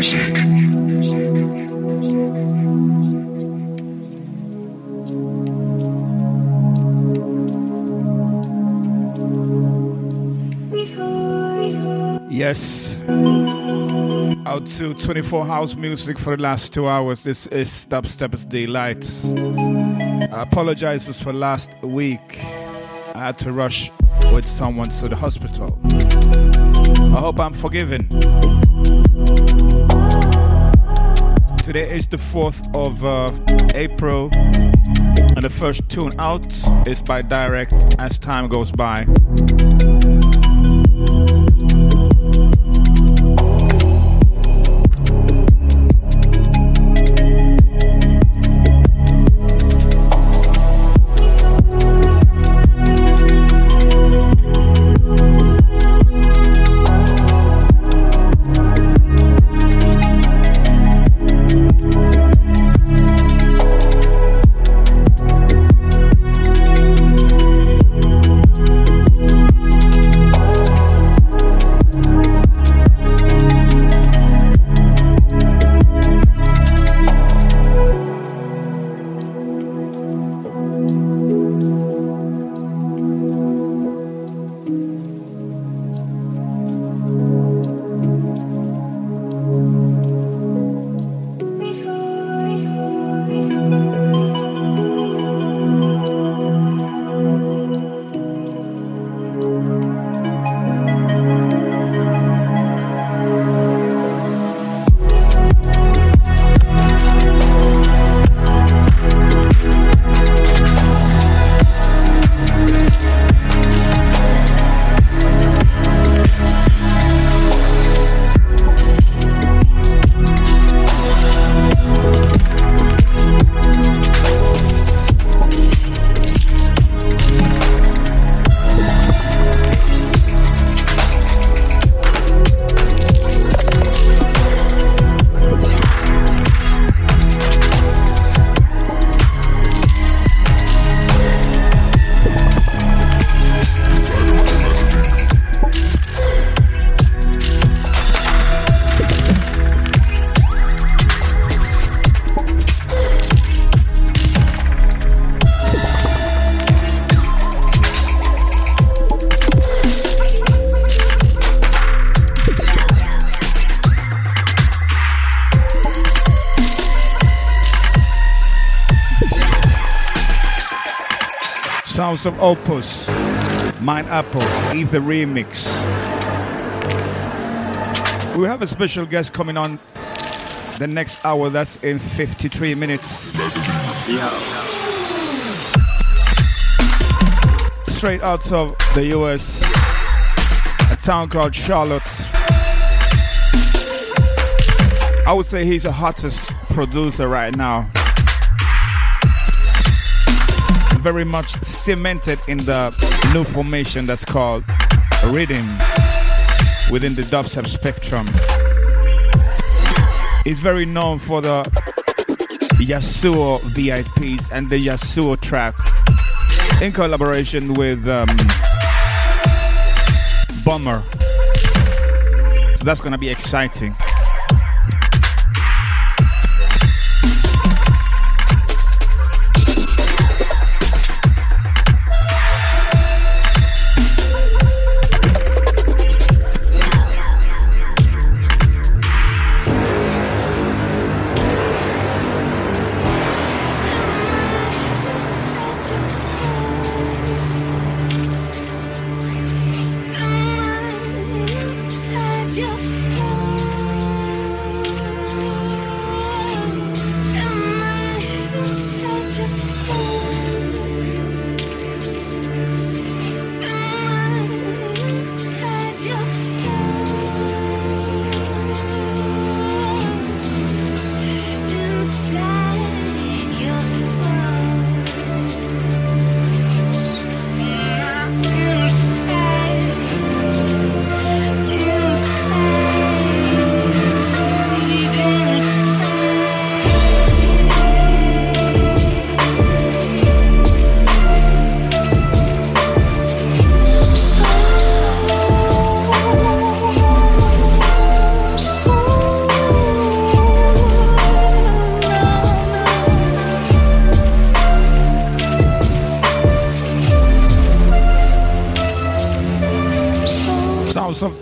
Yes. Out to 24 house music for the last two hours. This is Dubstep's Delights. I apologize for last week. I had to rush with someone to the hospital. I hope I'm forgiven. Today is the 4th of uh, April, and the first tune out is by Direct as time goes by. Of Opus, Mine Apple, Ether Remix. We have a special guest coming on the next hour. That's in 53 minutes. Straight out of the US, a town called Charlotte. I would say he's the hottest producer right now. Very much cemented in the new formation that's called Rhythm within the dubstep spectrum. He's very known for the Yasuo VIPs and the Yasuo track in collaboration with um, Bommer. So that's gonna be exciting.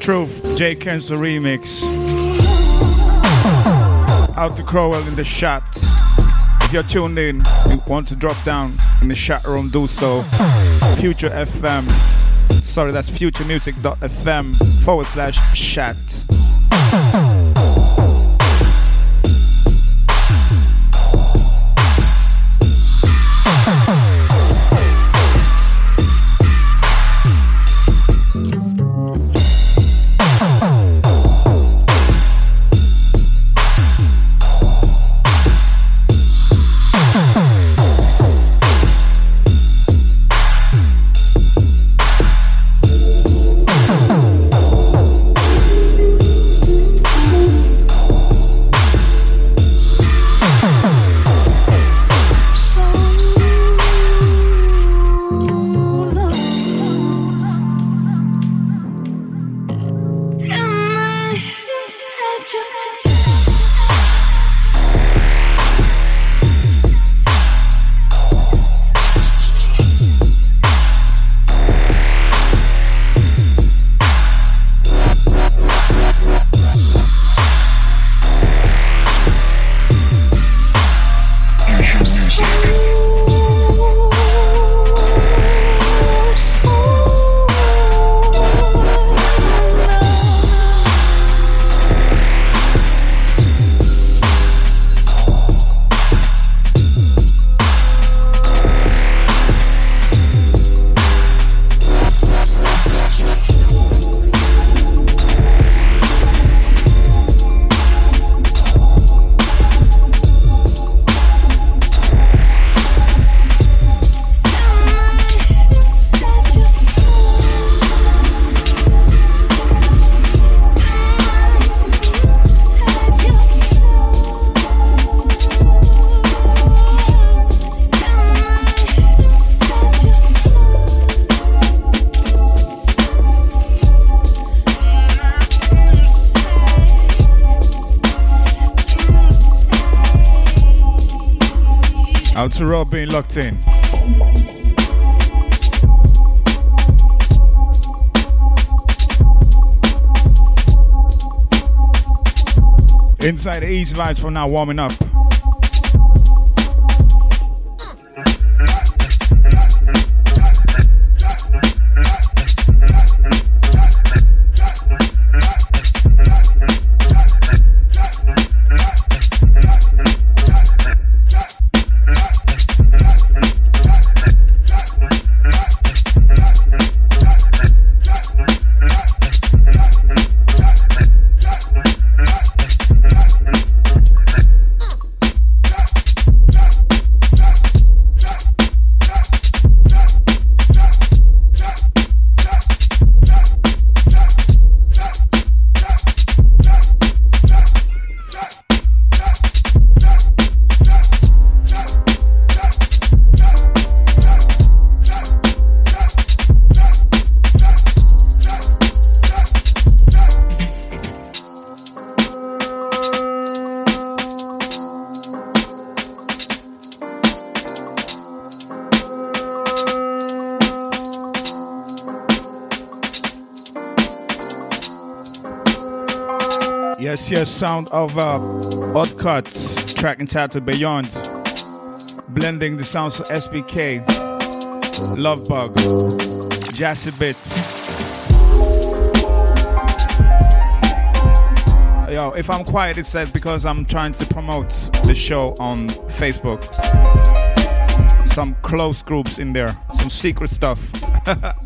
Truth, Jay Kenzo remix. Out to Crowell in the chat. If you're tuned in, you want to drop down in the chat room, do so. Future FM. Sorry, that's futuremusic.fm forward slash chat. To Rob being locked in. Inside the East Vibes for now, warming up. Sound of uh, Odd Cuts, track entitled Beyond, blending the sounds of SBK, Love Bug, Jazzy Bit. Yo, if I'm quiet, it's because I'm trying to promote the show on Facebook. Some close groups in there, some secret stuff.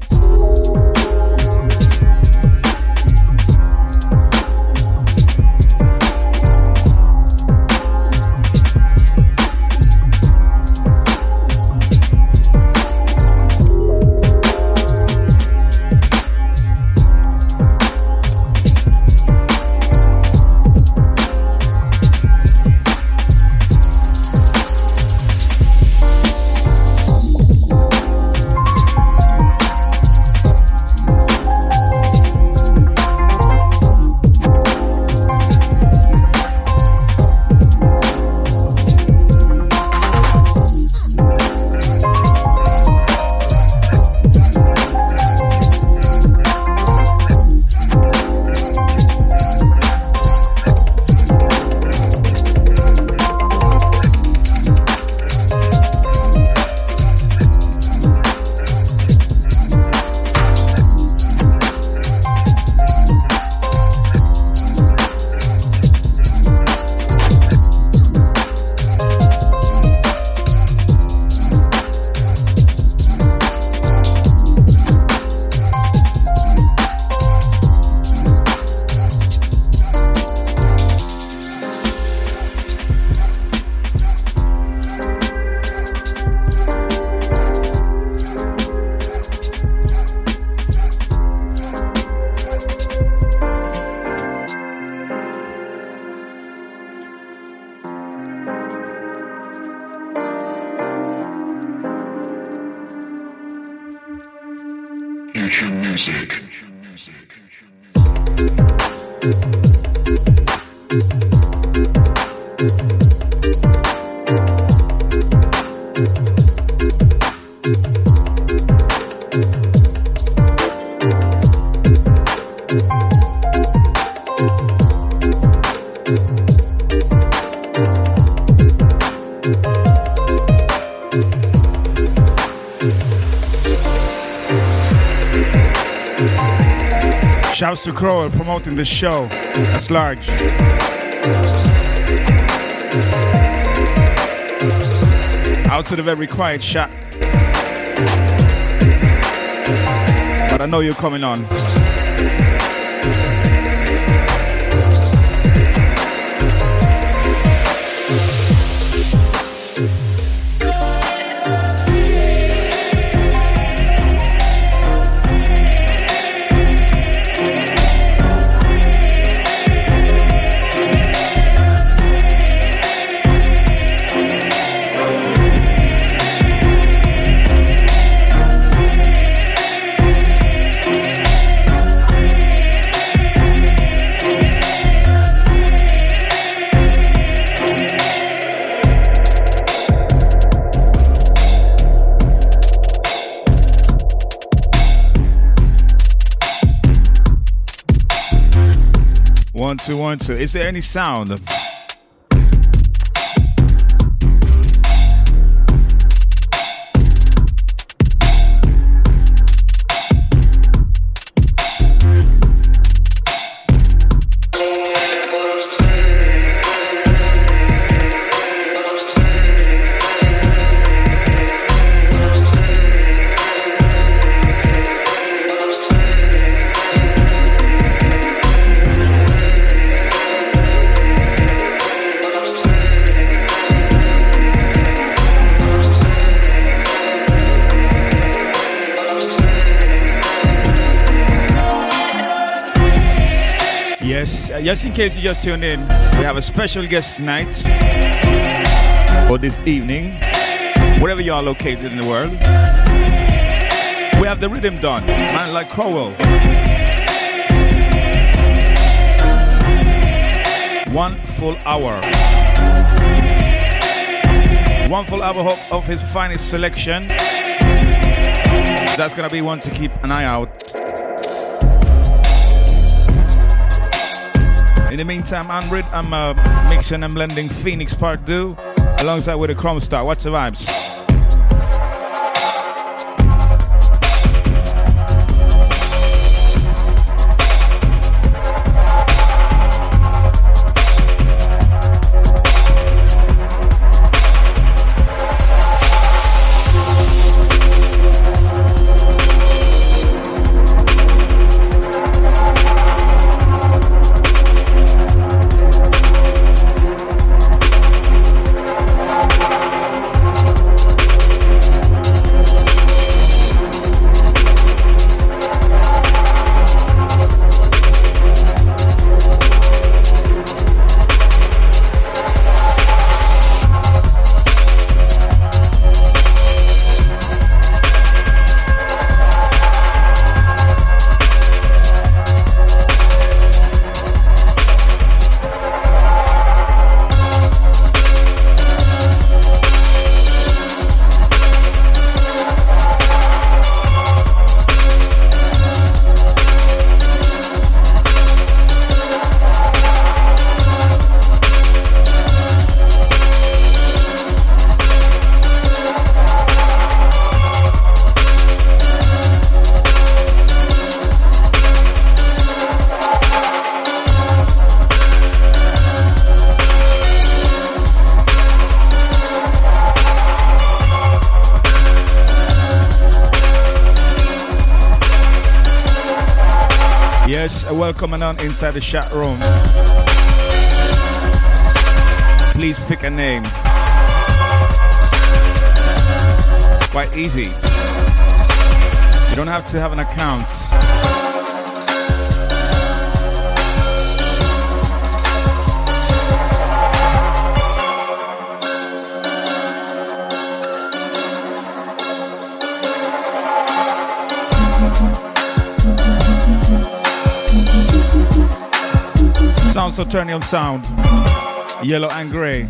Shouts to Crowell promoting the show. That's large. Outside of every quiet shot. But I know you're coming on. Two, one, two. Is there any sound? Just in case you just tuned in, we have a special guest tonight or this evening, wherever you are located in the world. We have the rhythm done, man like Crowell. One full hour. One full hour of his finest selection. That's gonna be one to keep an eye out In the meantime, I'm, I'm uh, mixing and blending Phoenix Part 2 alongside with a Chrome Star. What's the vibes? Coming on inside the chat room. Please pick a name. Quite easy. You don't have to have an account. Sound Saturnial sound. Yellow and grey.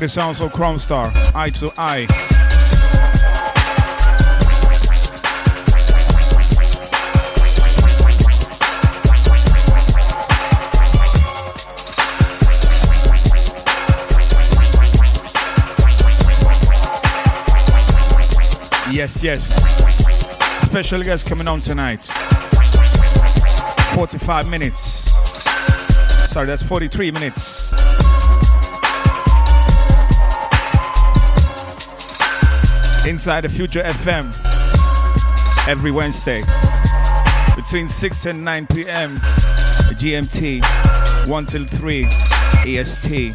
With the sounds of Chrome Star, eye to eye. Yes, yes. Special guest coming on tonight. 45 minutes. Sorry, that's 43 minutes. Inside the Future FM every Wednesday between 6 and 9 p.m. GMT, 1 till 3 EST.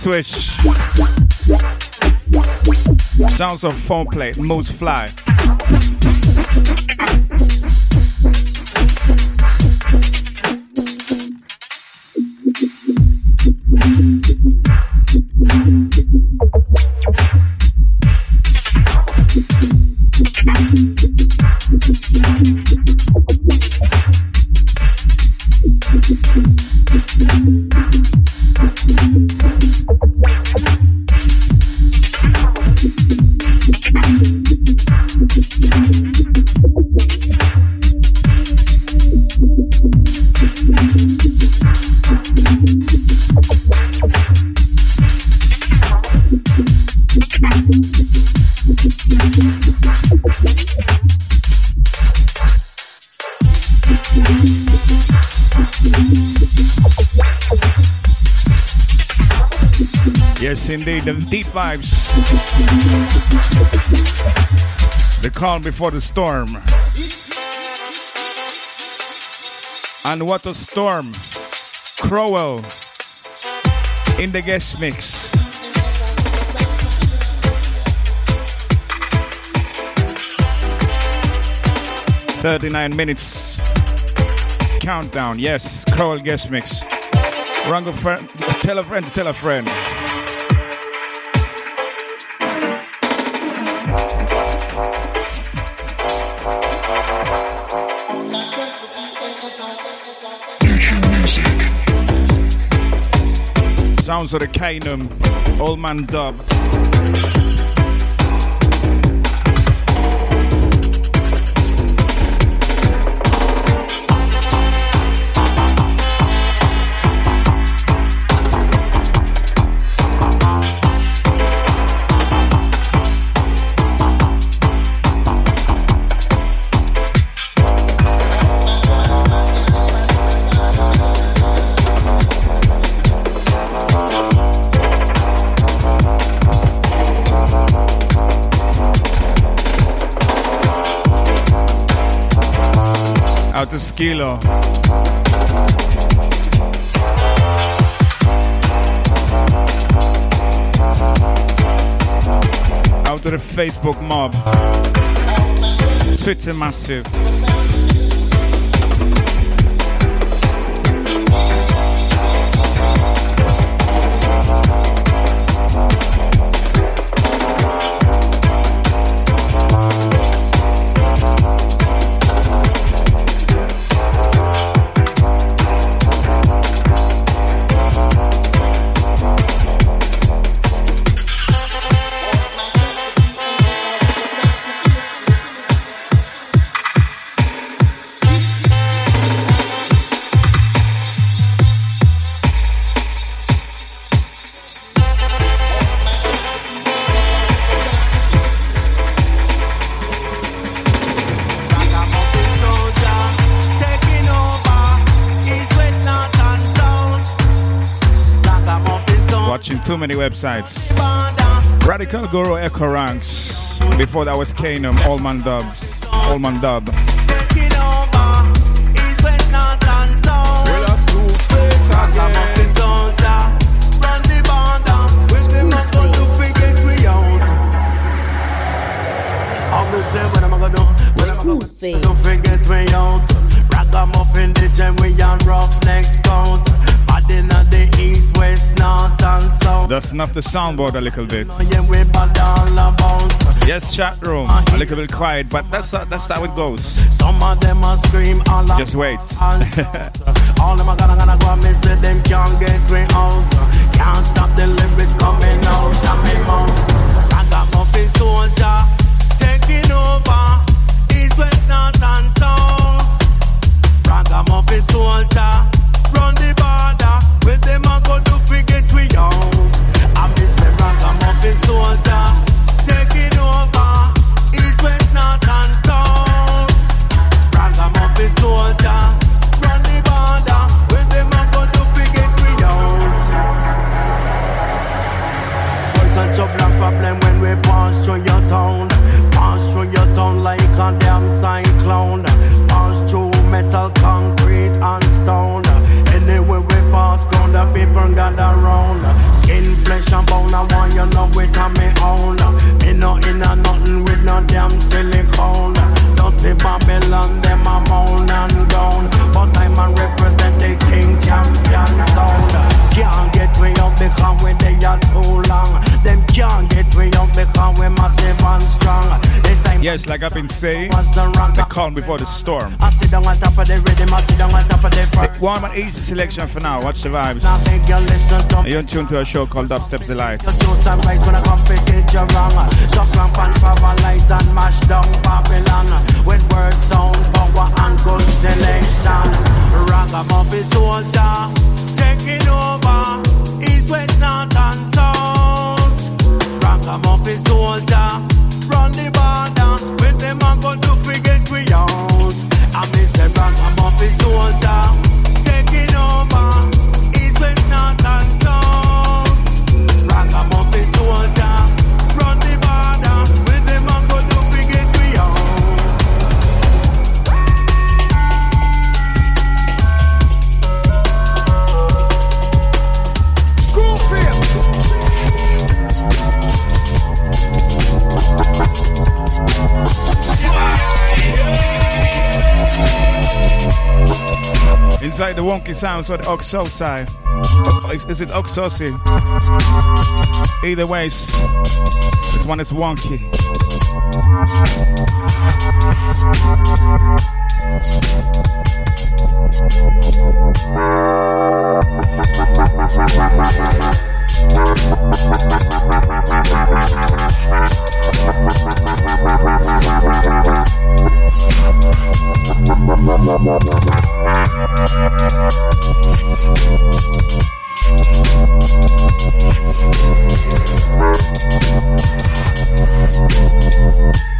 switch. Sounds of phone plate, moves fly. Indeed, the deep vibes. The calm before the storm. And what a storm. Crowell in the guest mix. Thirty-nine minutes countdown. Yes, Crowell guest mix. Rango friend, tell a friend, tell a friend. Sounds of the Kainum, Old Man Dub. Kilo. Out of the Facebook mob. Twitter massive. Websites. Radikal Guru Echo Ranks. Before that was Kainum, Allman Dubs, Allman Dub. That's enough to soundboard a little bit. Yes, chat room, a little bit quiet, but that's uh, that's how it goes. Some of them are scream Just wait. All them are gonna gonna go and miss it, them can't get me out. Can't stop the lyrics coming out of me mouth. Ragamuffin soldier taking over east, west, north and south. Ragamuffin soldier run the border. With them soldier taking like I've been saying, the calm before the storm. I sit on top of the rhythm, I sit down on top of the Warm and easy selection for now. Watch the vibes. You're in tune to a show called Delight. The truth and rise when I compete, you're wrong. Shock ramp and paralyze and mash down Babylon. When words sound, power and good selection. Ragamuffin soldier, taking over. East, west, north and south. Ragamuffin soldier, run the border. Them a go to forget we out. I miss a ragamuffin soldier. Inside the wonky sounds or the Oxo. Is, is it Oxosi? Either ways, this one is wonky. Thank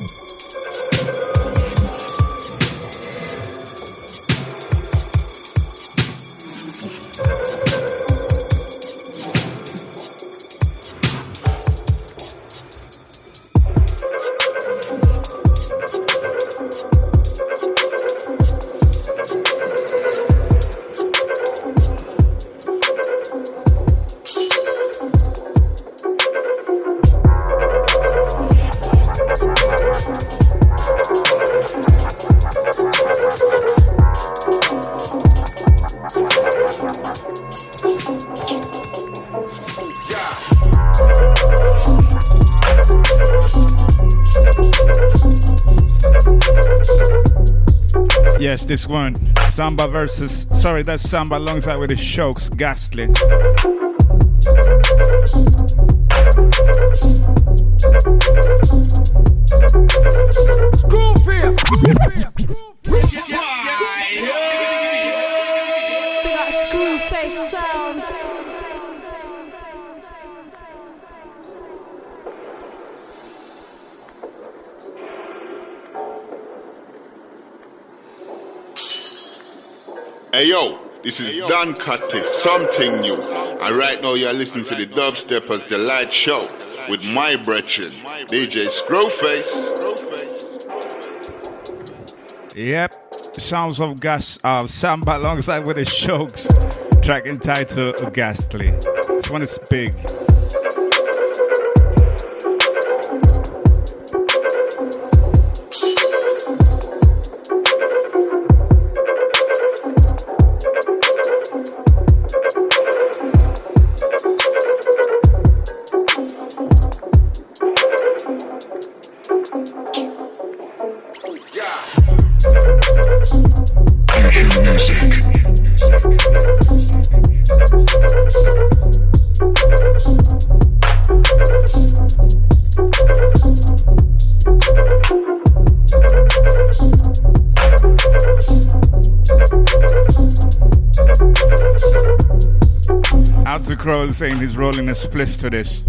this one. Samba versus, sorry, that's Samba alongside with the Shokes, Ghastly. Hey yo, this is Dan Cutty, something new. And right now you're listening to the Dubsteppers Delight Show with my brethren, DJ Screwface. Yep, sounds of gas, uh, samba alongside with the Shokes, track entitled Ghastly. This one is big. Saying he's rolling a spliff to this.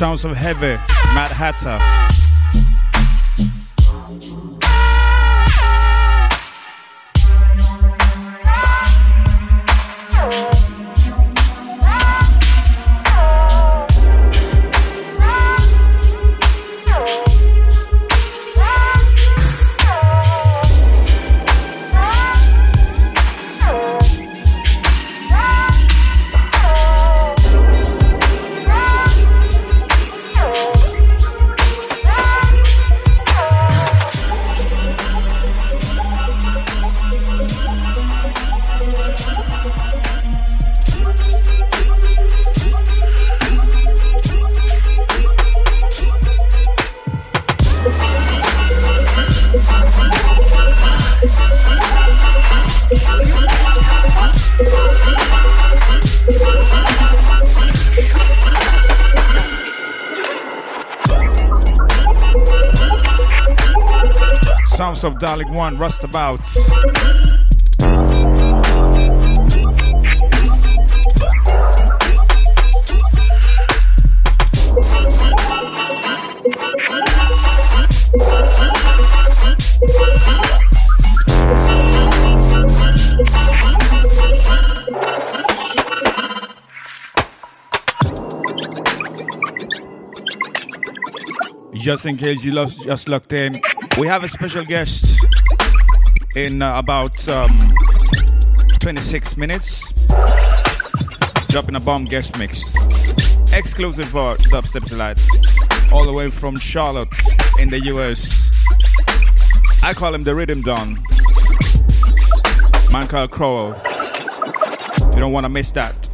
Sounds of heavy. Mad Hatter. Of Dalek One Rustabouts. Just in case you lost, just looked in, we have a special guest in uh, about um, 26 minutes. Dropping a bomb guest mix. Exclusive for Dubstep Delight. All the way from Charlotte in the US. I call him the Rhythm Don. Man called Crowell. You don't want to miss that.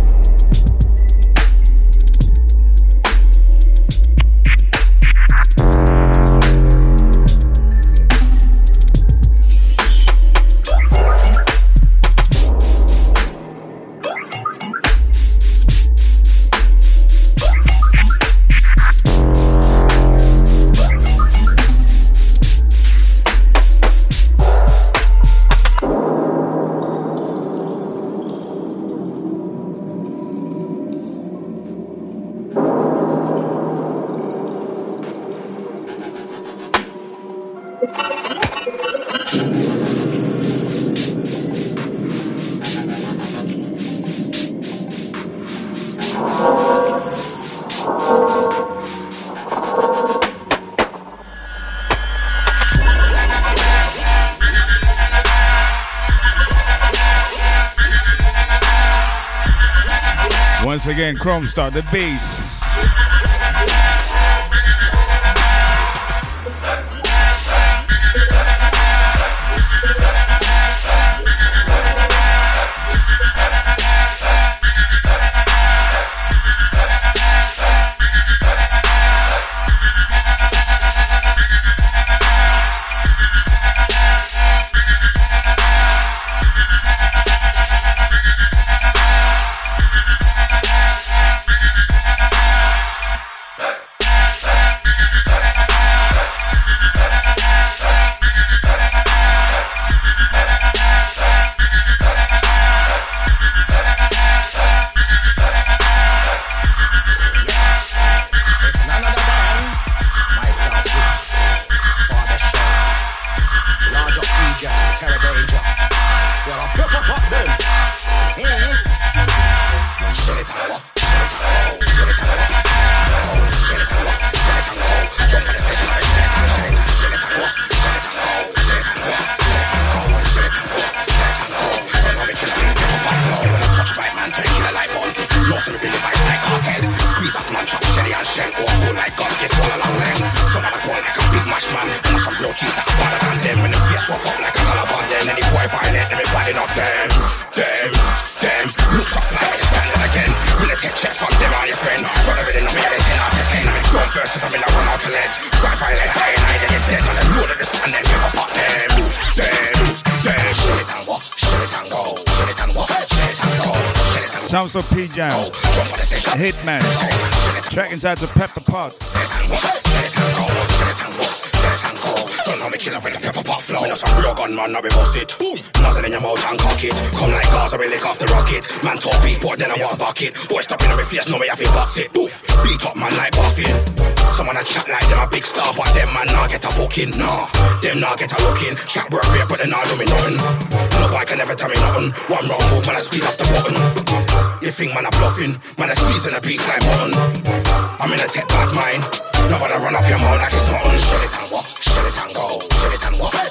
Chrome Star, the bass. Inside the pepper pot. Chat work rate, but they not do me nothing. No boy can never tell me nothing. One wrong move, man I squeeze off the button. You think man I'm bluffing? Man I squeeze squeezing the beat like mutton. I'm in a tech bad mind. Nobody run up your mouth like it's nothing. Shut it and walk, shut it and go, shut it and walk,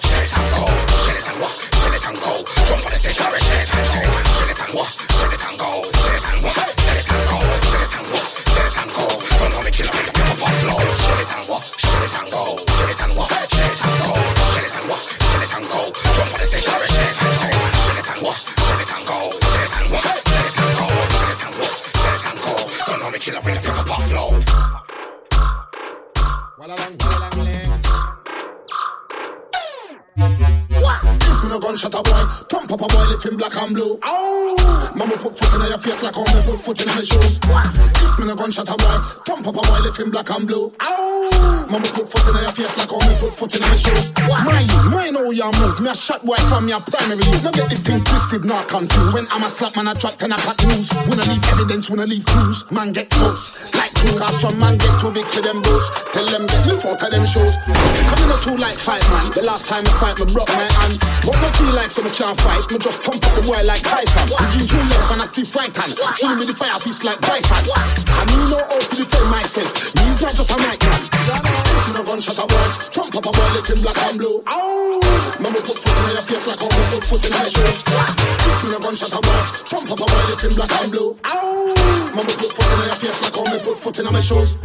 him black and blue. Ow! Mama put foot in your face like how me put foot in my shoes. If me no gunshot a boy, pump up a boy, lift him black and blue. Ow! Mama put foot in your face like how me put foot in my shoes. Mind you, mind how you move. Me a shot boy from your primary youth. No get this thing twisted, not confused. When I'm a slap man, I drop ten a pack news. When I leave evidence, when I leave clues, man get close. Like two cause some man get too big for them boots. Tell them get live out of them shows. Coming up too like fight man. The last time I fight, me broke my hand. But me feel like some can't fight. Me just pump up the boy like Tyson. Give two left and I stiff right hand. Show me the fire fist like Bryson. I need no how to defend myself. Me's not just a mic man. If you no gunshot a boy, Trump up a boy, let him black and blue. Ow! Mama put foot in your face like how me put foot in my shoes. If you no gunshot a boy, pump up a boy, let him black and blue. Ow! Mama put foot in your face like how me put foot in my shoes.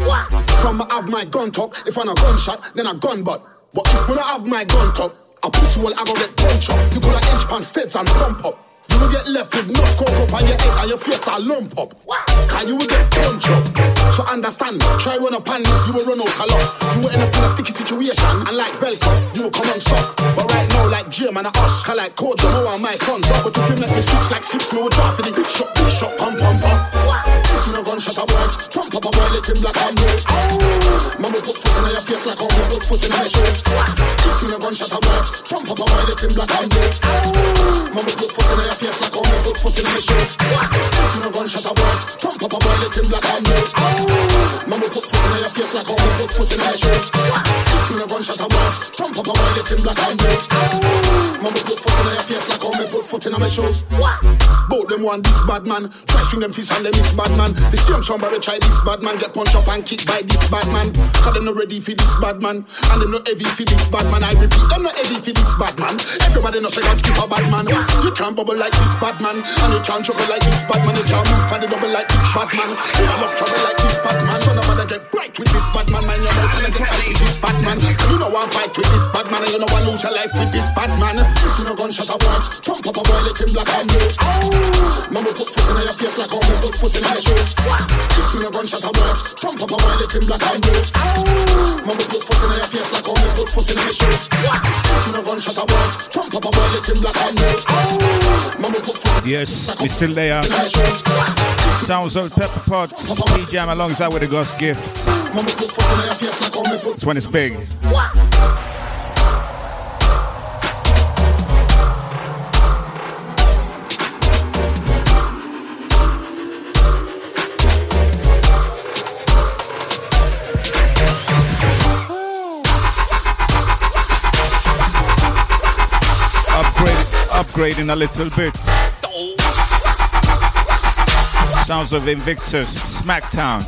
From I have my gun talk, if I no gunshot, then a gun butt. But if I no have my gun talk, a pussy will I go get punch up. You coulda inch pan states and pump up. You will get left with enough coke up on your head and your face a lump up. Can you will get punch up? So understand, try run up me, you will run out a lot. You will end up in a sticky situation and like Velcro, you will come unstuck. But right now, like Jim and a Ush, I like Code, you know I'm my funds. But if you make me switch like slips, me will drop for the big shot, big shot, pump, pump, pump. If you no gunshot a boy, pump up a boy, let him black and blue. Ow! Mama put foot in your face like me put foot in my shoes. If you no gunshot a boy, pump up a boy, let him black and blue. Ow! Mama put foot in your face like how me put foot in my shoes. You no gunshot a boy, pump up a boy, let him black and blue. Mama put foot in your face like me put foot in my shoes. You no gunshot a boy, pump up a boy, let him black and blue. Mama put foot in your face like me put foot in my shoes. Both them want this bad man. Try swing them fists and them is bad man. The same somebody try this bad man. Get punch up and kick by this bad man. Cause them not ready for this bad man. And them not heavy for this bad man. I repeat, them not heavy for this bad man. Everybody knows say God give a bad man. You can't bubble like this bad man. And you can't trouble like this bad man. You can't move by the double like this bad man. You don't love trouble like this bad man. So nobody get bright with this bad man. Man, you know and get tight with this bad man. You know one fight with this bad man. And you know one lose your life with this bad man. If you no gunshot a boy, pump up a boy, let him black and blue. Oh, mama put foot in your face like how me put foot in my shoes. If you no gunshot a boy, pump up a boy, let him black and blue. Oh, mama put foot in your face like how me put foot in my shoes. If you no gunshot a boy, pump up a boy, let him black and blue. Yes, we still there. Sounds of Pepper Pots. P Jam alongside with the Ghost Gift. Mama put foot in upgrading a little bit. Sounds of Invictus, Smacktown.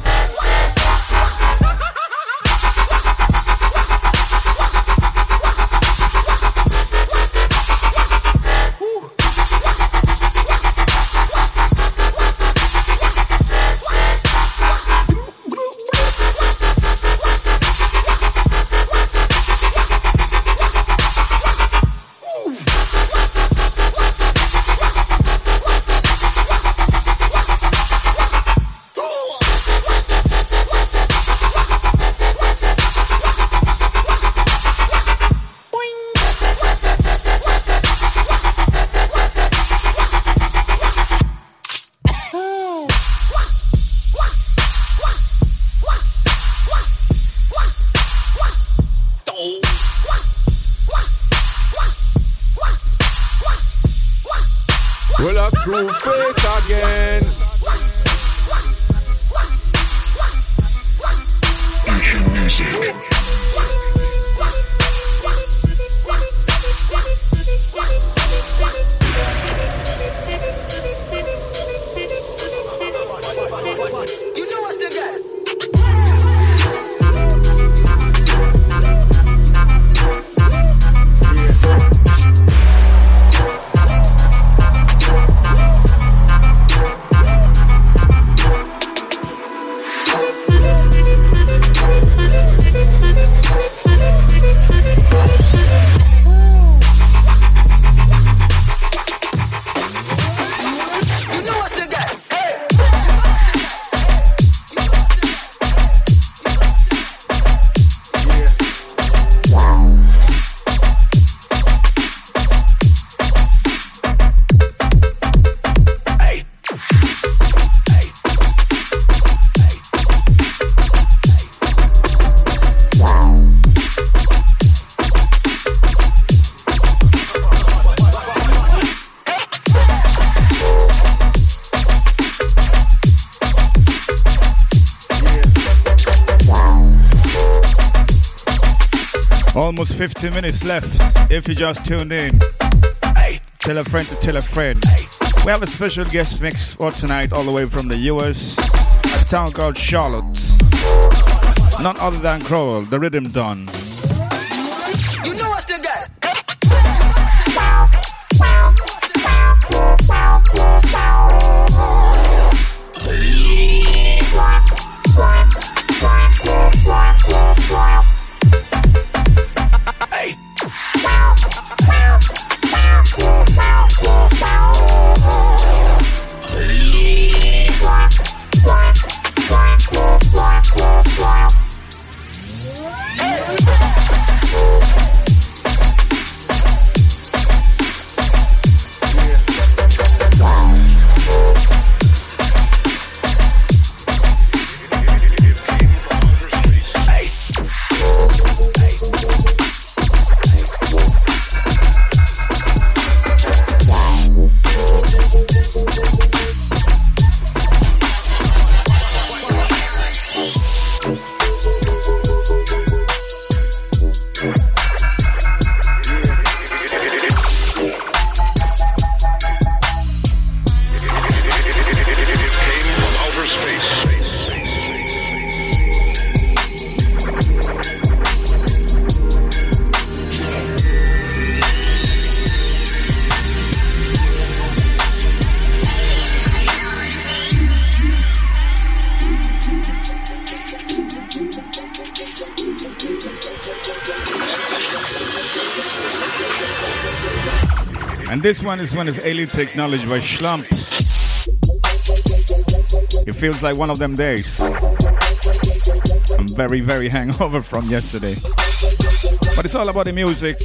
50 minutes left if you just tuned in. Tell a friend to tell a friend. We have a special guest mix for tonight, all the way from the US, a town called Charlotte. None other than Crowell, the Rhythm Don. This one is when it's elite technology by Schlump. It feels like one of them days. I'm very, very hangover from yesterday. But it's all about the music.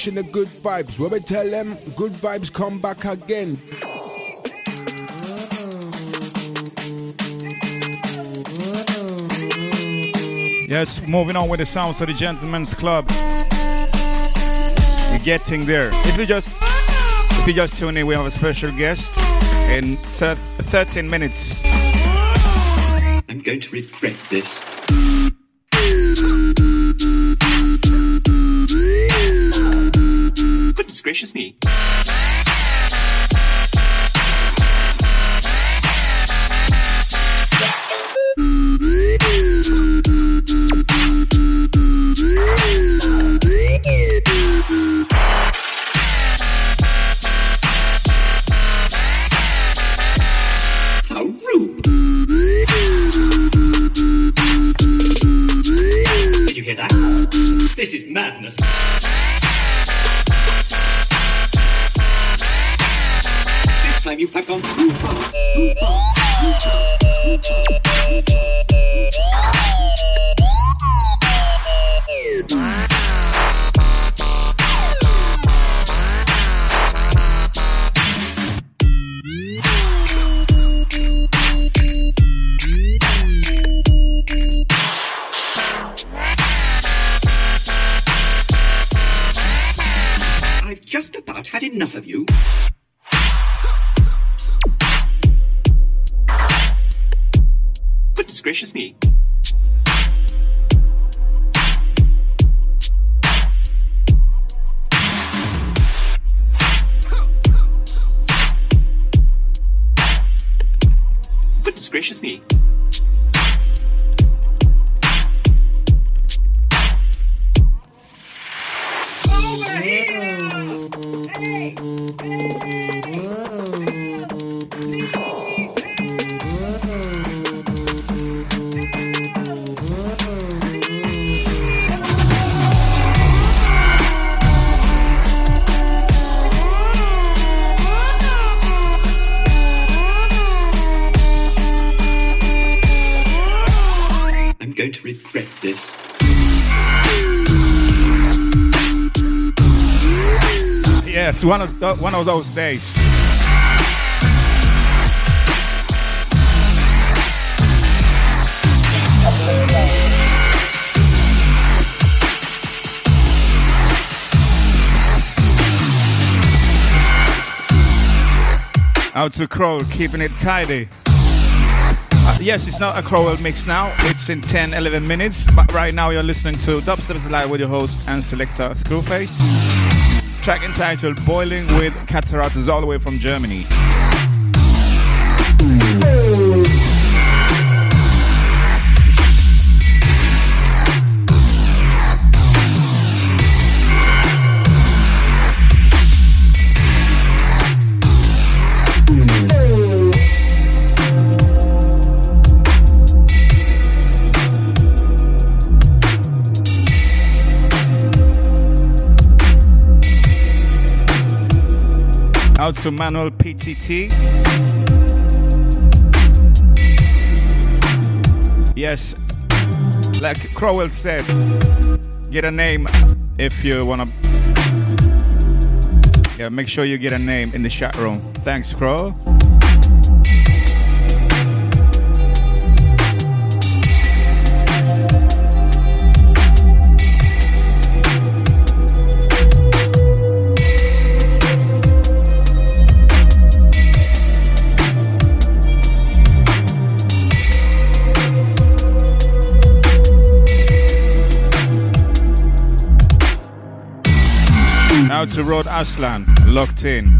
Pushing the good vibes. Where we tell them good vibes come back again. Yes, moving on with the sounds of the Gentlemen's Club. We're getting there. If you just if you just tune in, we have a special guest. in 13 minutes. I'm going to regret this. Gracious me. Yes, one of th- one of those days. Out to Crowell, keeping it tidy. Uh, yes, it's not a Crowell mix now. It's in 10, 11 minutes. But right now you're listening to Dubstep Live with your host and selector Screwface track entitled Boiling with Cataract is all the way from Germany. Also Manuel PTT. Yes, like Crowell said, get a name if you wanna. Yeah, make sure you get a name in the chat room. Thanks, Crowell. Out to Rod Aslan, locked in.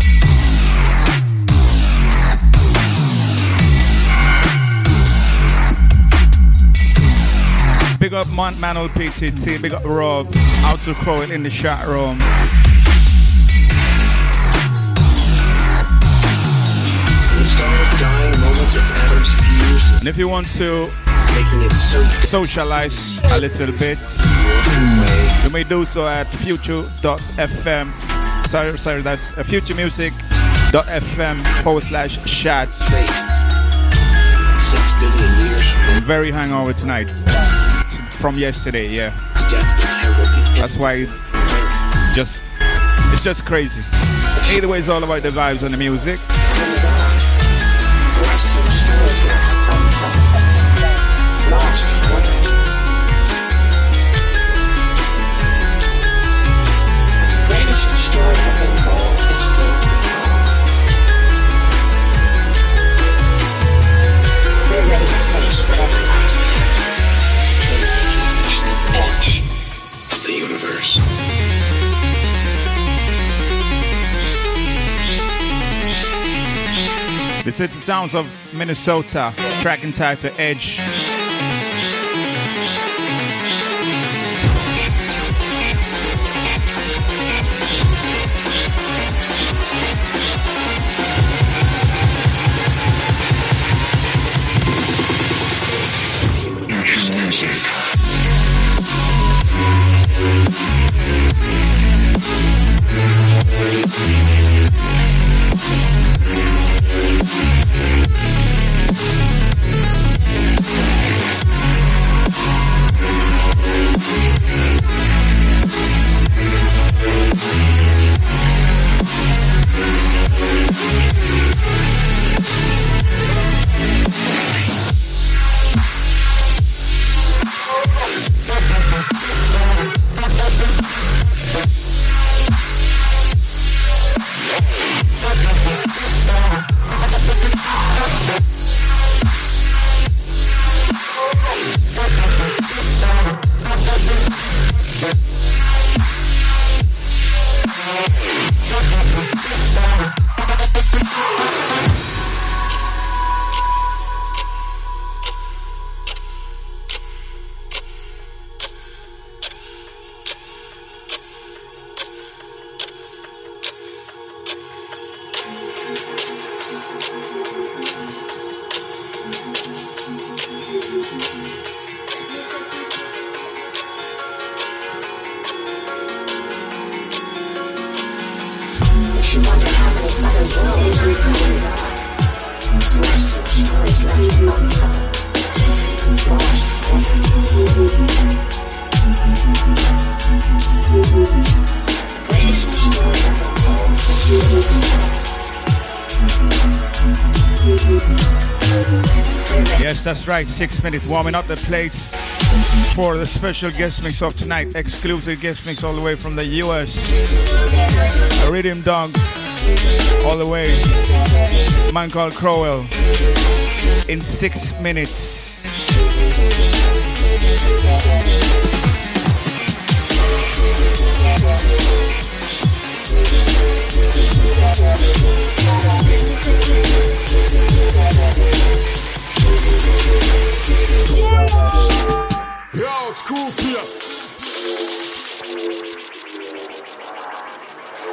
Big up Man- Manuel PTT, big up Rob, out to Crowell in the chat room. And if you want to socialize a little bit, you may do so at future.fm. Sorry, sorry, that's uh, futuremusic.fm forward slash chat. Very hangover tonight. From yesterday, yeah. That's why just it's just crazy. Either way, it's all about the vibes and the music. This is the sounds of Minnesota, track entitled Edge. Right, six minutes warming up the plates for the special guest mix of tonight. Exclusive guest mix all the way from the US. Iridium Dog, all the way. Man called Crowell. In six minutes. Yo, Screwface.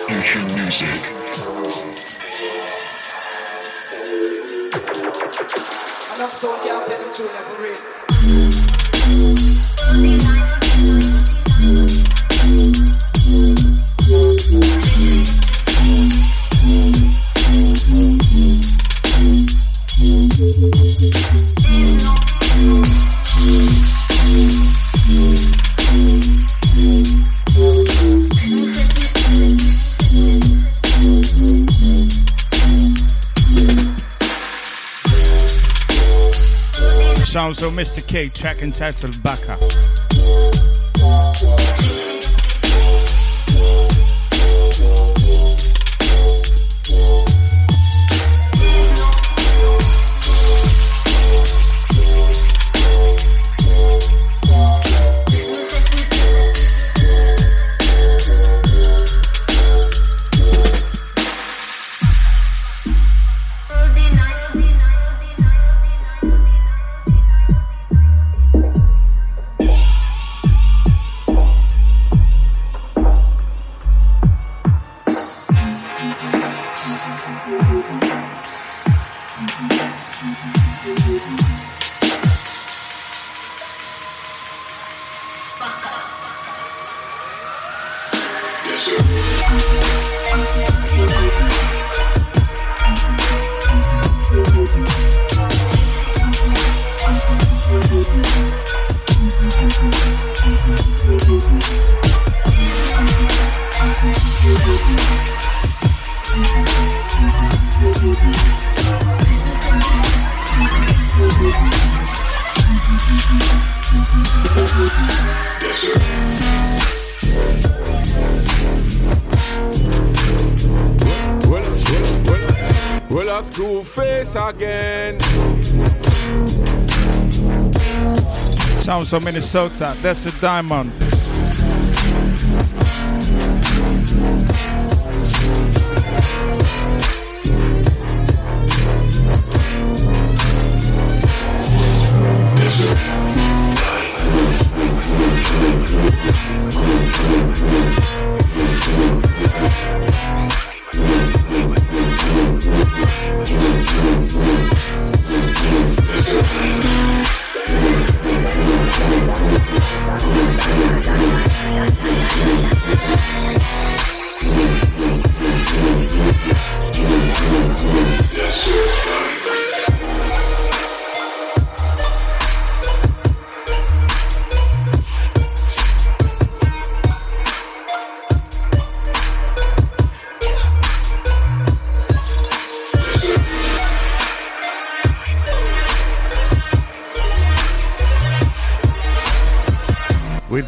Future music. Enough sound can't play the tune for real. Mr. K, track entitled Baka. Minnesota. That's a diamond.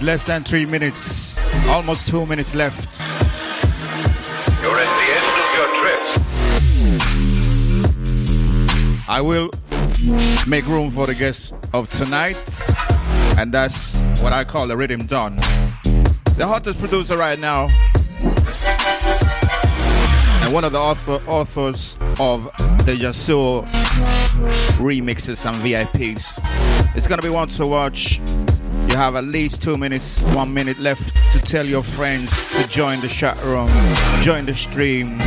Less than three minutes, almost two minutes left. You're at the end of your trip. I will make room for the guest of tonight, and that's what I call the Rhythm Don. The hottest producer right now, and one of the author, authors of the Yasuo remixes and VIPs. It's gonna be one to watch. Have at least two minutes, one minute left to tell your friends to join the chat room, join the stream.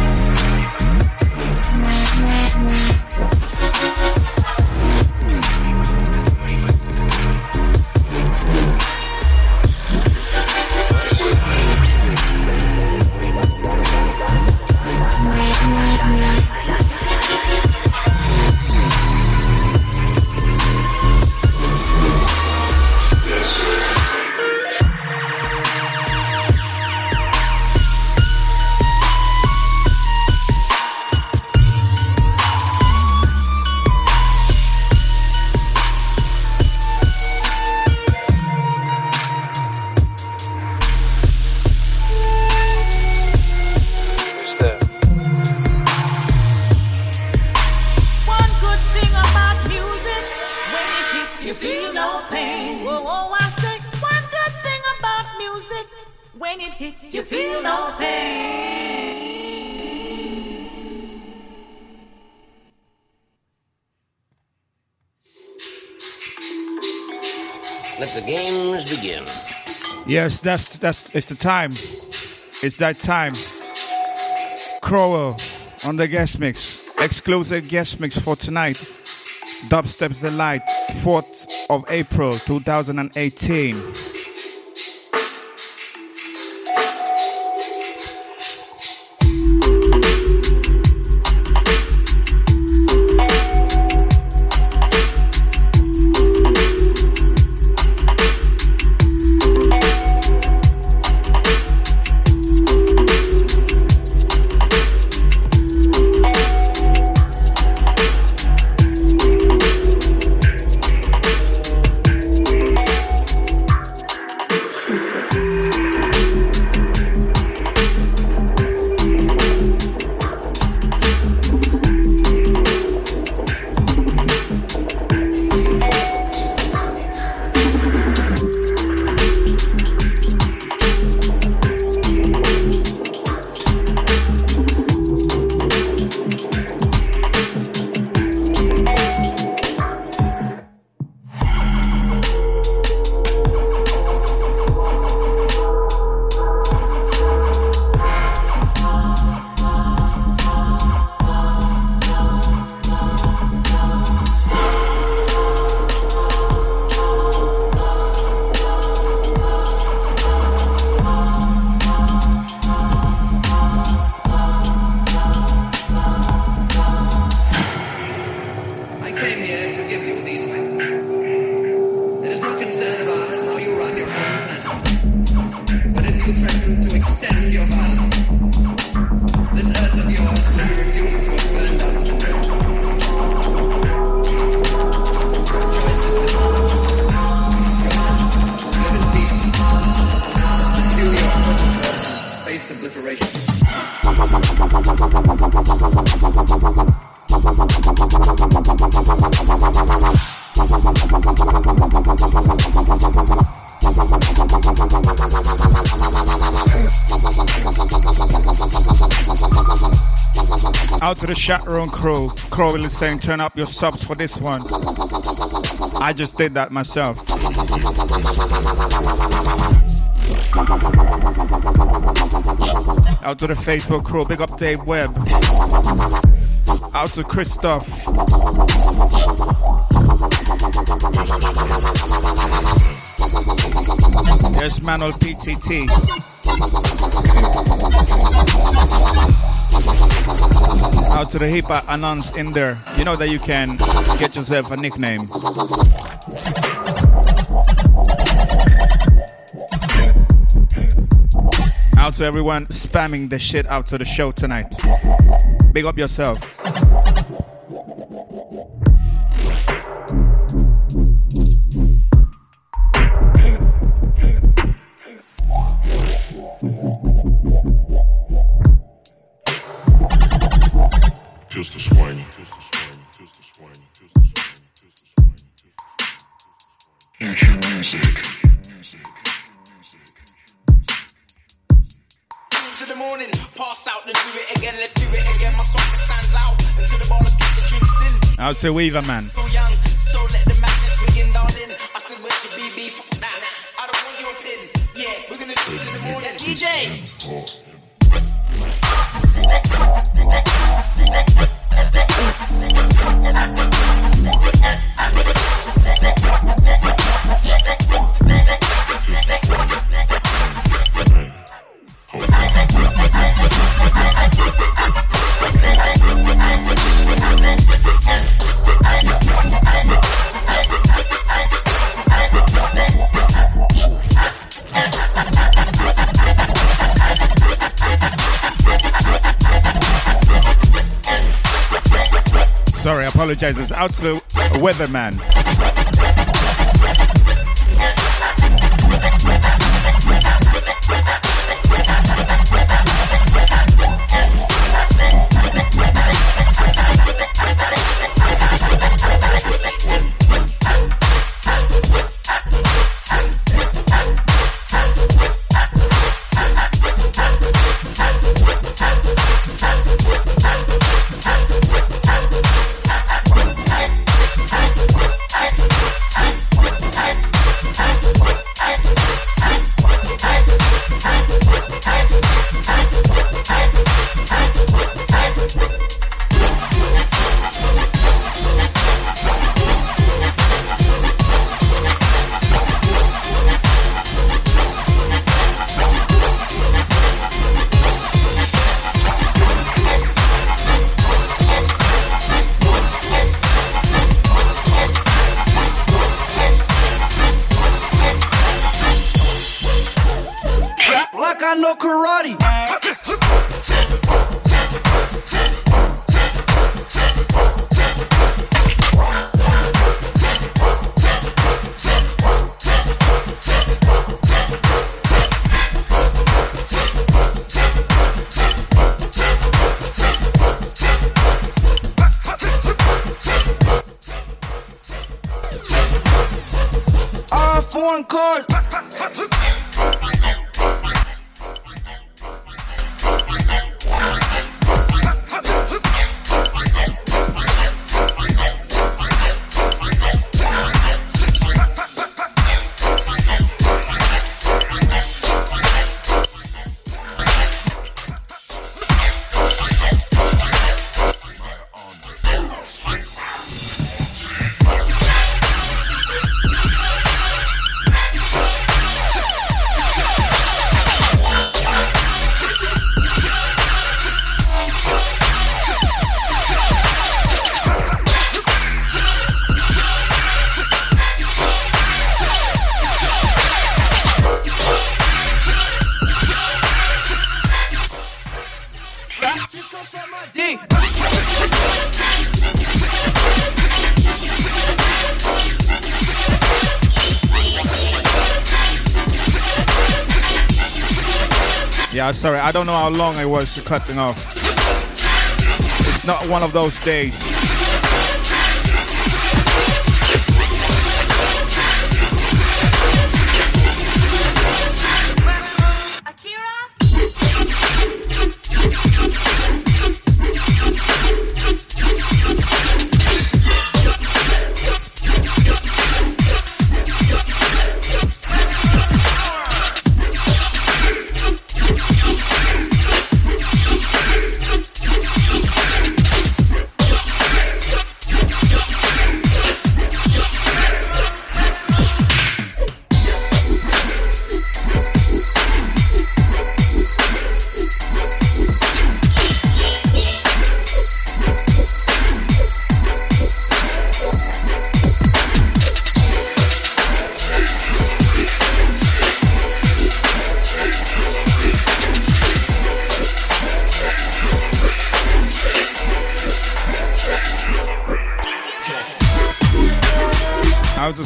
Let the games begin. Yes, that's that's it's the time. It's that time. Crowell on the guest mix. Exclusive guest mix for tonight. Dubstep's Delight, 4th of April 2018. Out to the chat room crew. Crowell is saying turn up your subs for this one. I just did that myself. Out to the Facebook crew. Big up Dave Webb. Out to Christoph. There's Manuel PTT. To the hip hop announce in there. You know that you can get yourself a nickname. Out to everyone spamming the shit out to the show tonight. Big up yourself. Bust out the do it again, let's do it again. My song stands out until the ballers get the drinks in. Out to Weaver, man. So young, so let the madness begin, darling. I said, where's your BB? Fuck that. I don't want your pin. Yeah, we're gonna do it in the morning. DJ. Sorry, I apologize. It's out to the weatherman. I don't know how long I was cutting off. It's not one of those days.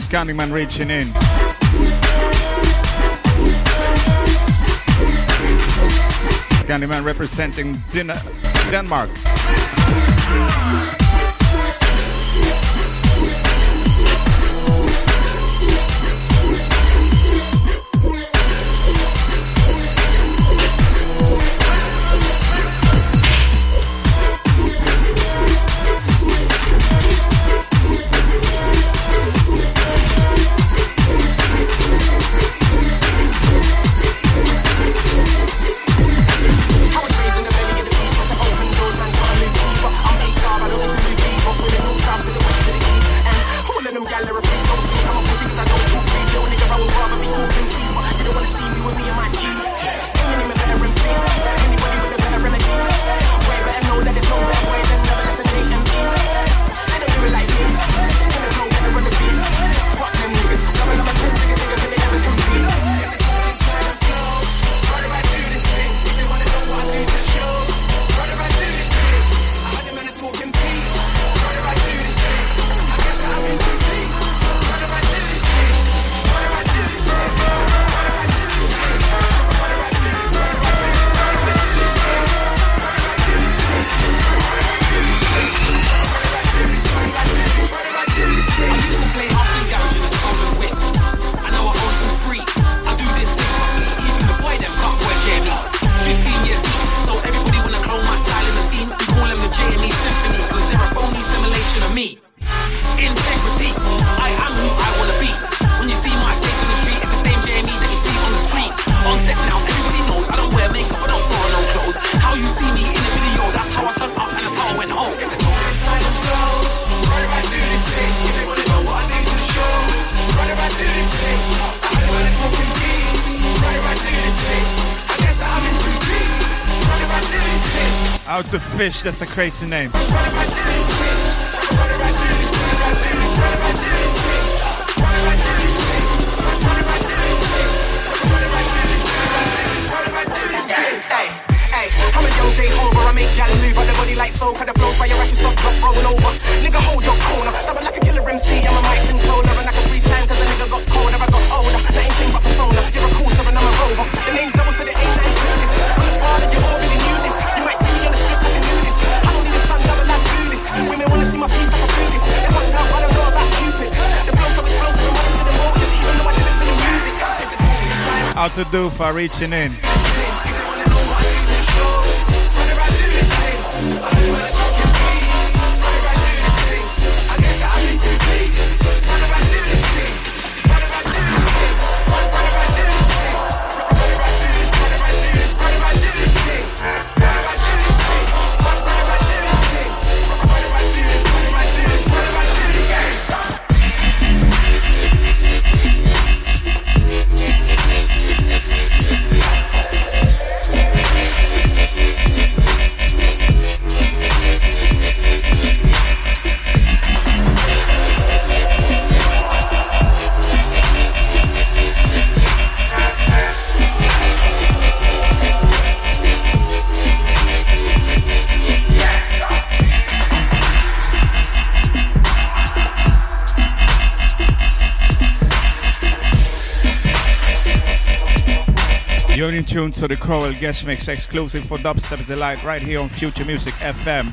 Scanning man reaching in? Scanning man representing Din- Denmark. Fish, that's a crazy name. to do for reaching in. tuned to the Crowell Guest Mix exclusive for dubstep, Delight right here on Future Music FM.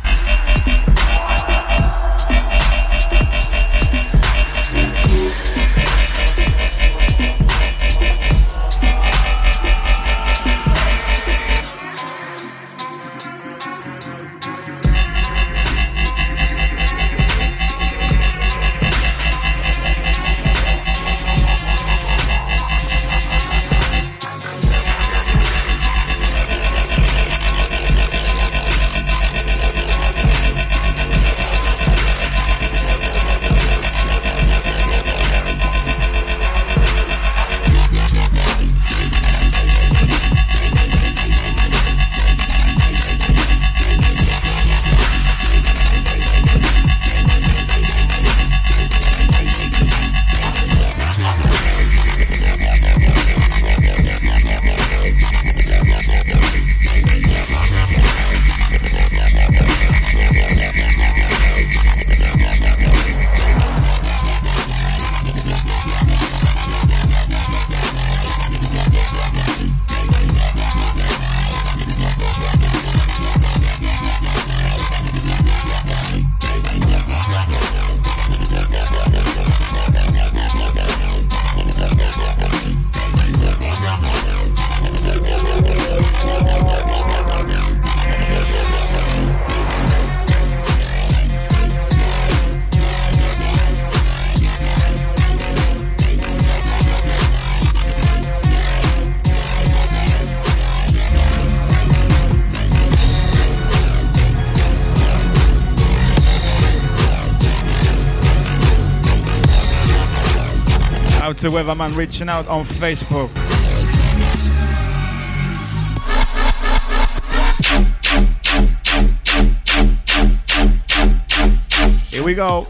to Weatherman reaching out on Facebook. Here we go.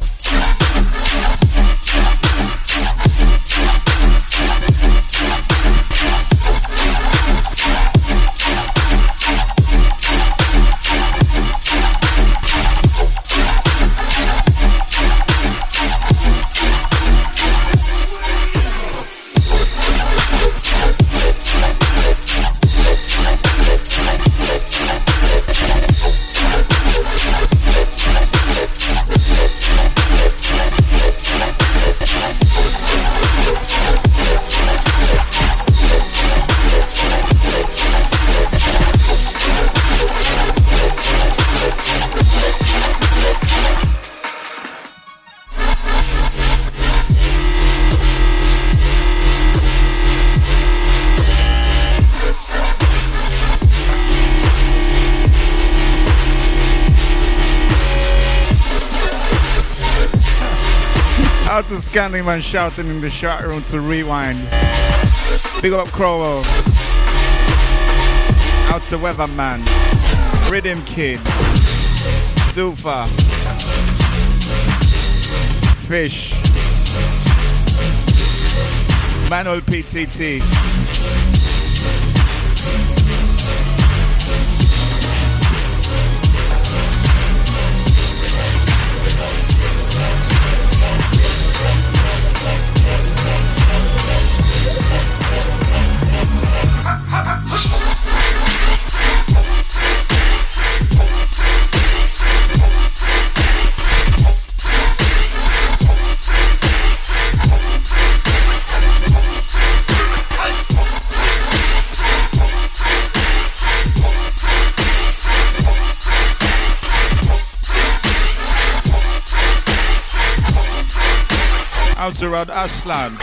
scanning man shouting in the chat room to rewind. Big up Crowe. Out to Weatherman. Rhythm Kid. Doofa. Fish. Manuel PTT. Azurad Aslan.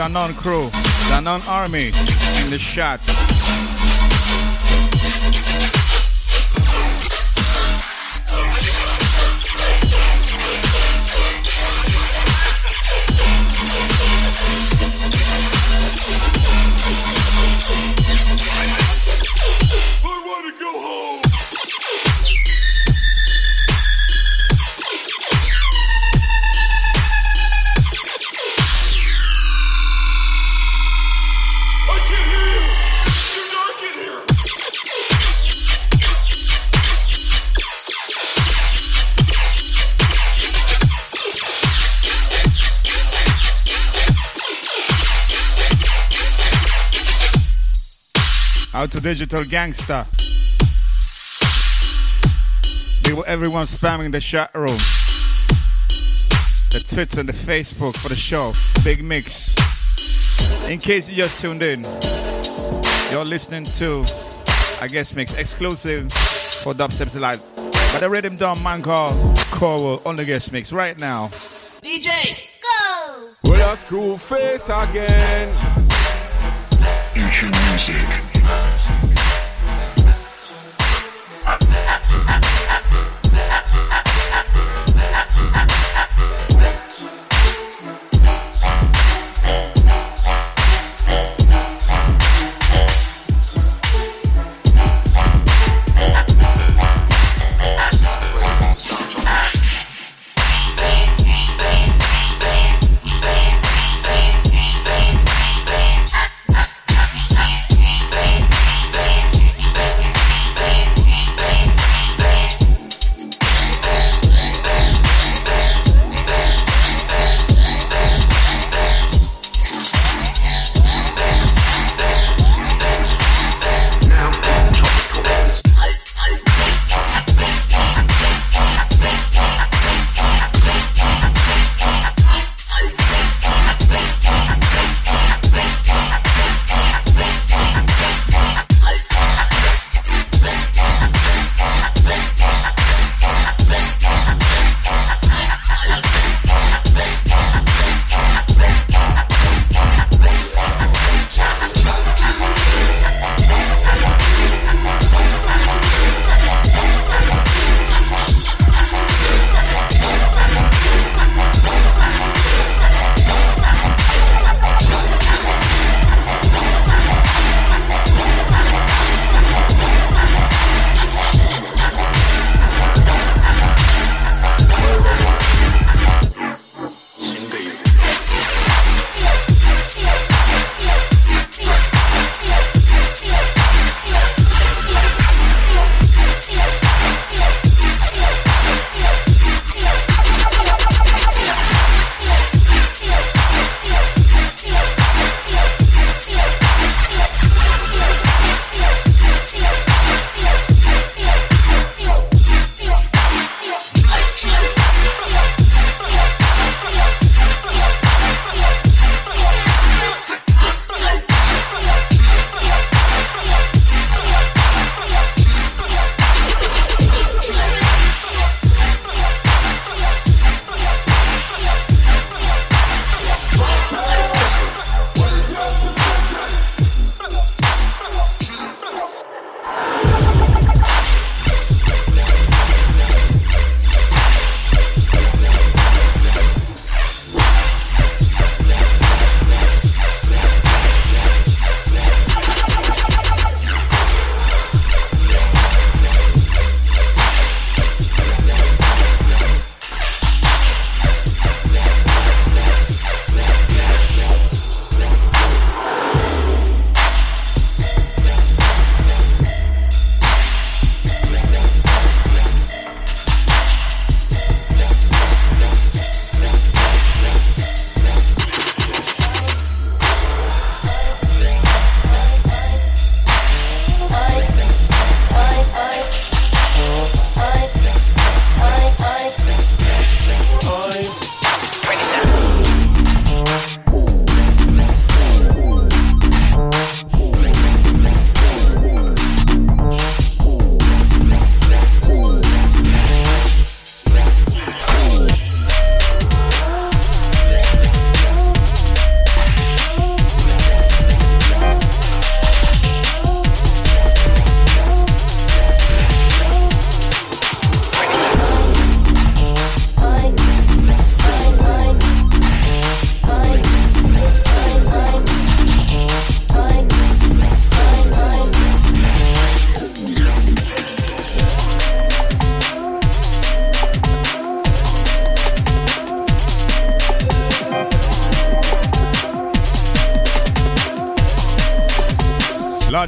The unknown crew, the unknown army in the shot. Out to Digital Gangster. Everyone spamming the chat room. The Twitter and the Facebook for the show. Big mix. In case you just tuned in, you're listening to, I guess, mix exclusive for Dubstep Live. But the Rhythm Don man called Coral on the guest mix right now. DJ, go! Well, I Screwface again. Ancient music.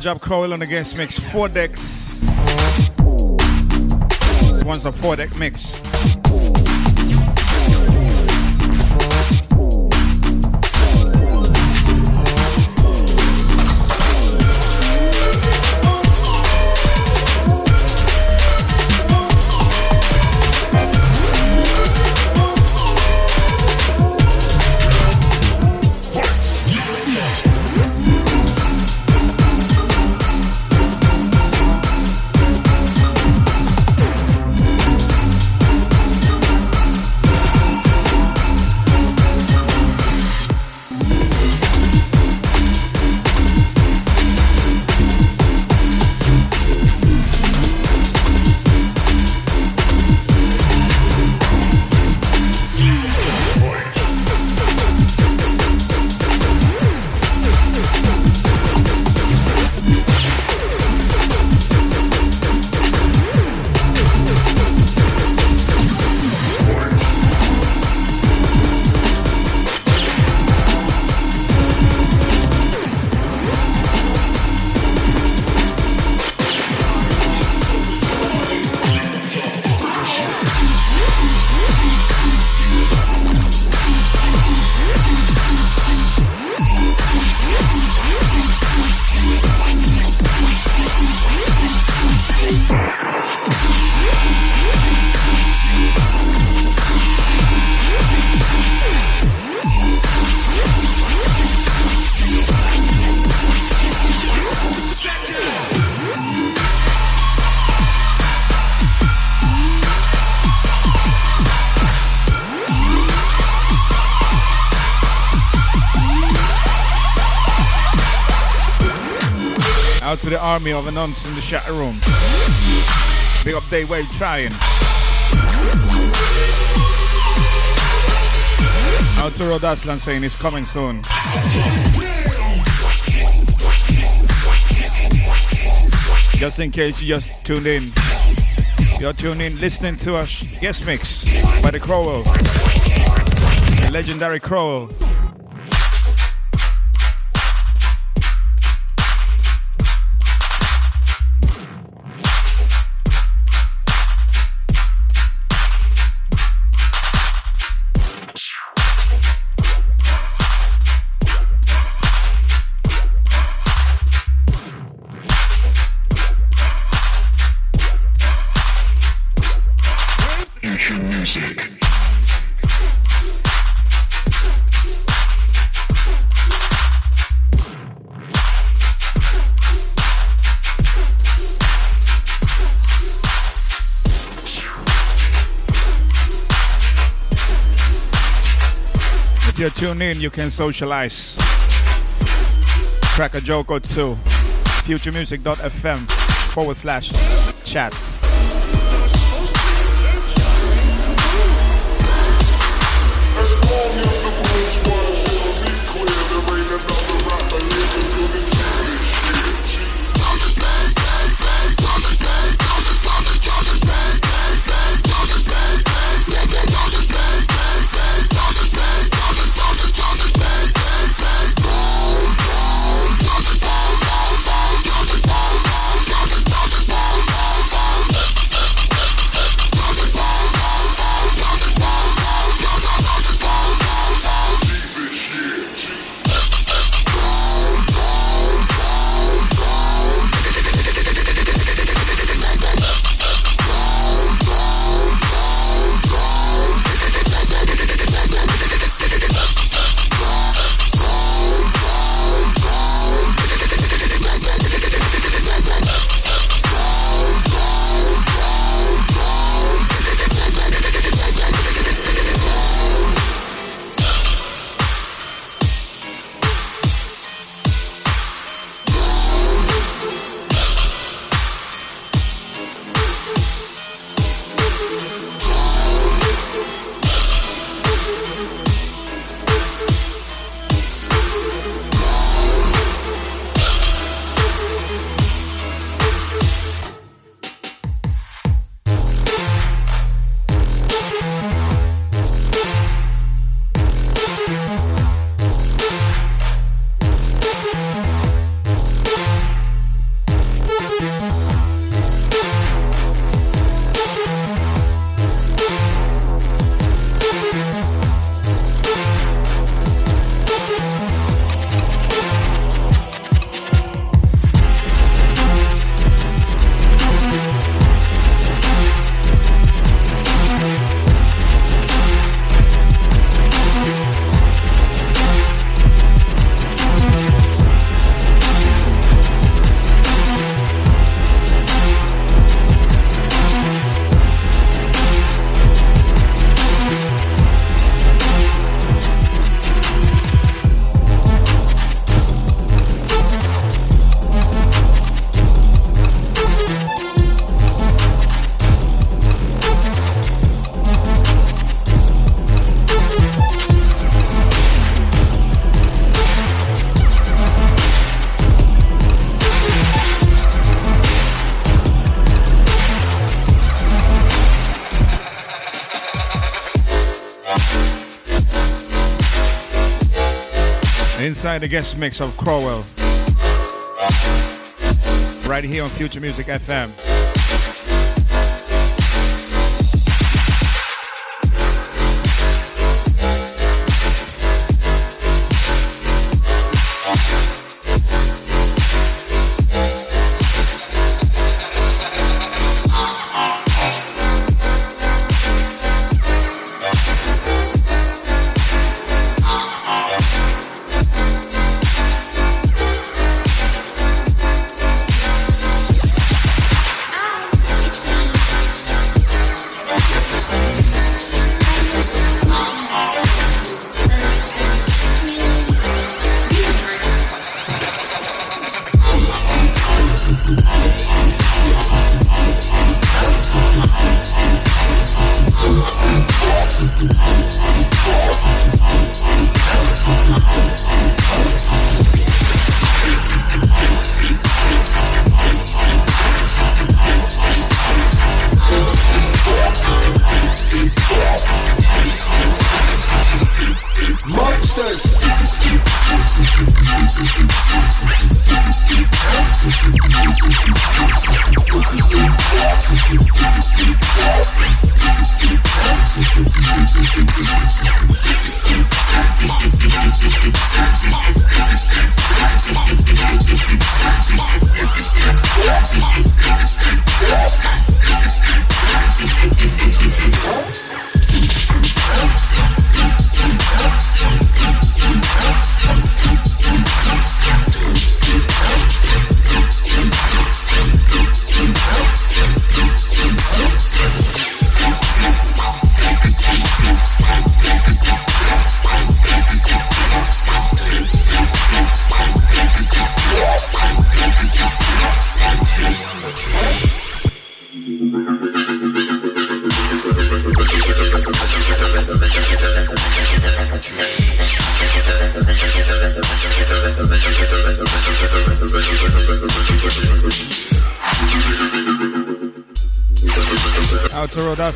Up Crowell on the guest mix. Four decks. This one's a four deck mix. Of anons in the chat room. Big up day way trying. Out to Rod Aslan saying he's coming soon. Just in case you just tuned in. You're tuned in listening to us guest mix by the Crowell. The legendary Crowell. You're tuned in, you can socialize. Crack a joke or two. Futuremusic.fm forward slash chat. Inside the guest mix of Crowell. Right here on Future Music FM.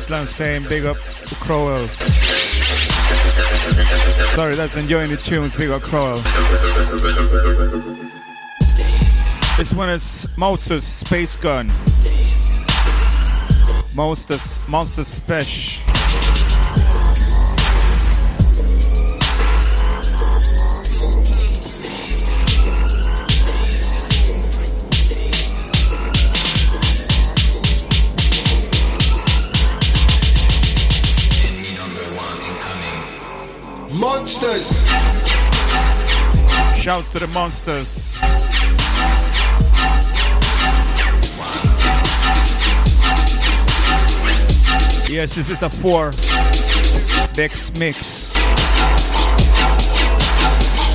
Aslan saying big up Crowell. Sorry, that's enjoying the tunes. Big up Crowell. This one is Motor's Space Gun. Monsters, Monster Special. Shouts to the monsters. Yes, this is a four Dex mix.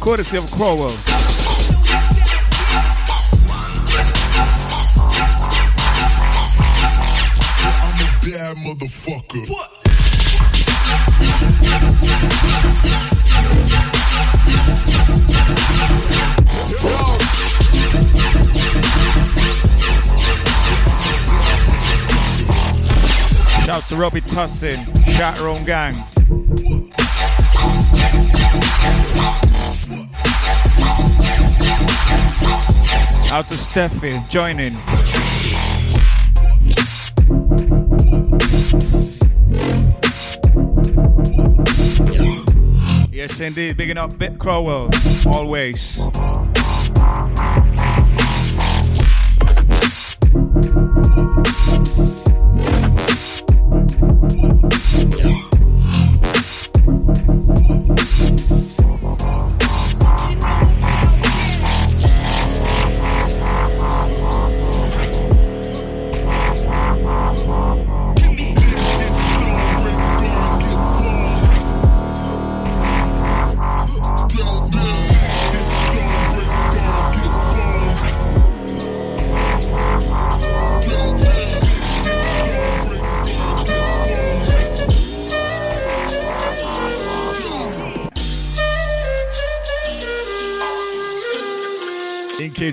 Courtesy of Crowell. Robbie Tussin, Chatroom Gang. Out to Steffi, joining. Yes, indeed. Bigging up Bit Crowell, always.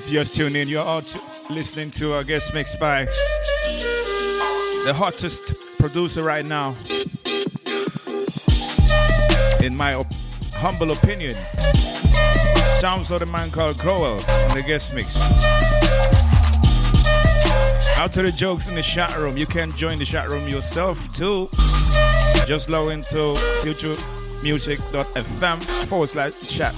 Just tuned in, you're all listening to our guest mix by the hottest producer right now. in my op- humble opinion. Sounds of the man called Crowell in the guest mix. Out to the jokes in the chat room. You can join the chat room yourself too. Just log into futuremusic.fm forward slash chat.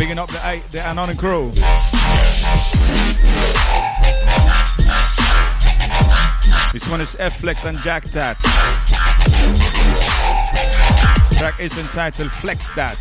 Bigging up the eight, the Anon crew. This one is F Flex and Jack That. Track is entitled Flex That.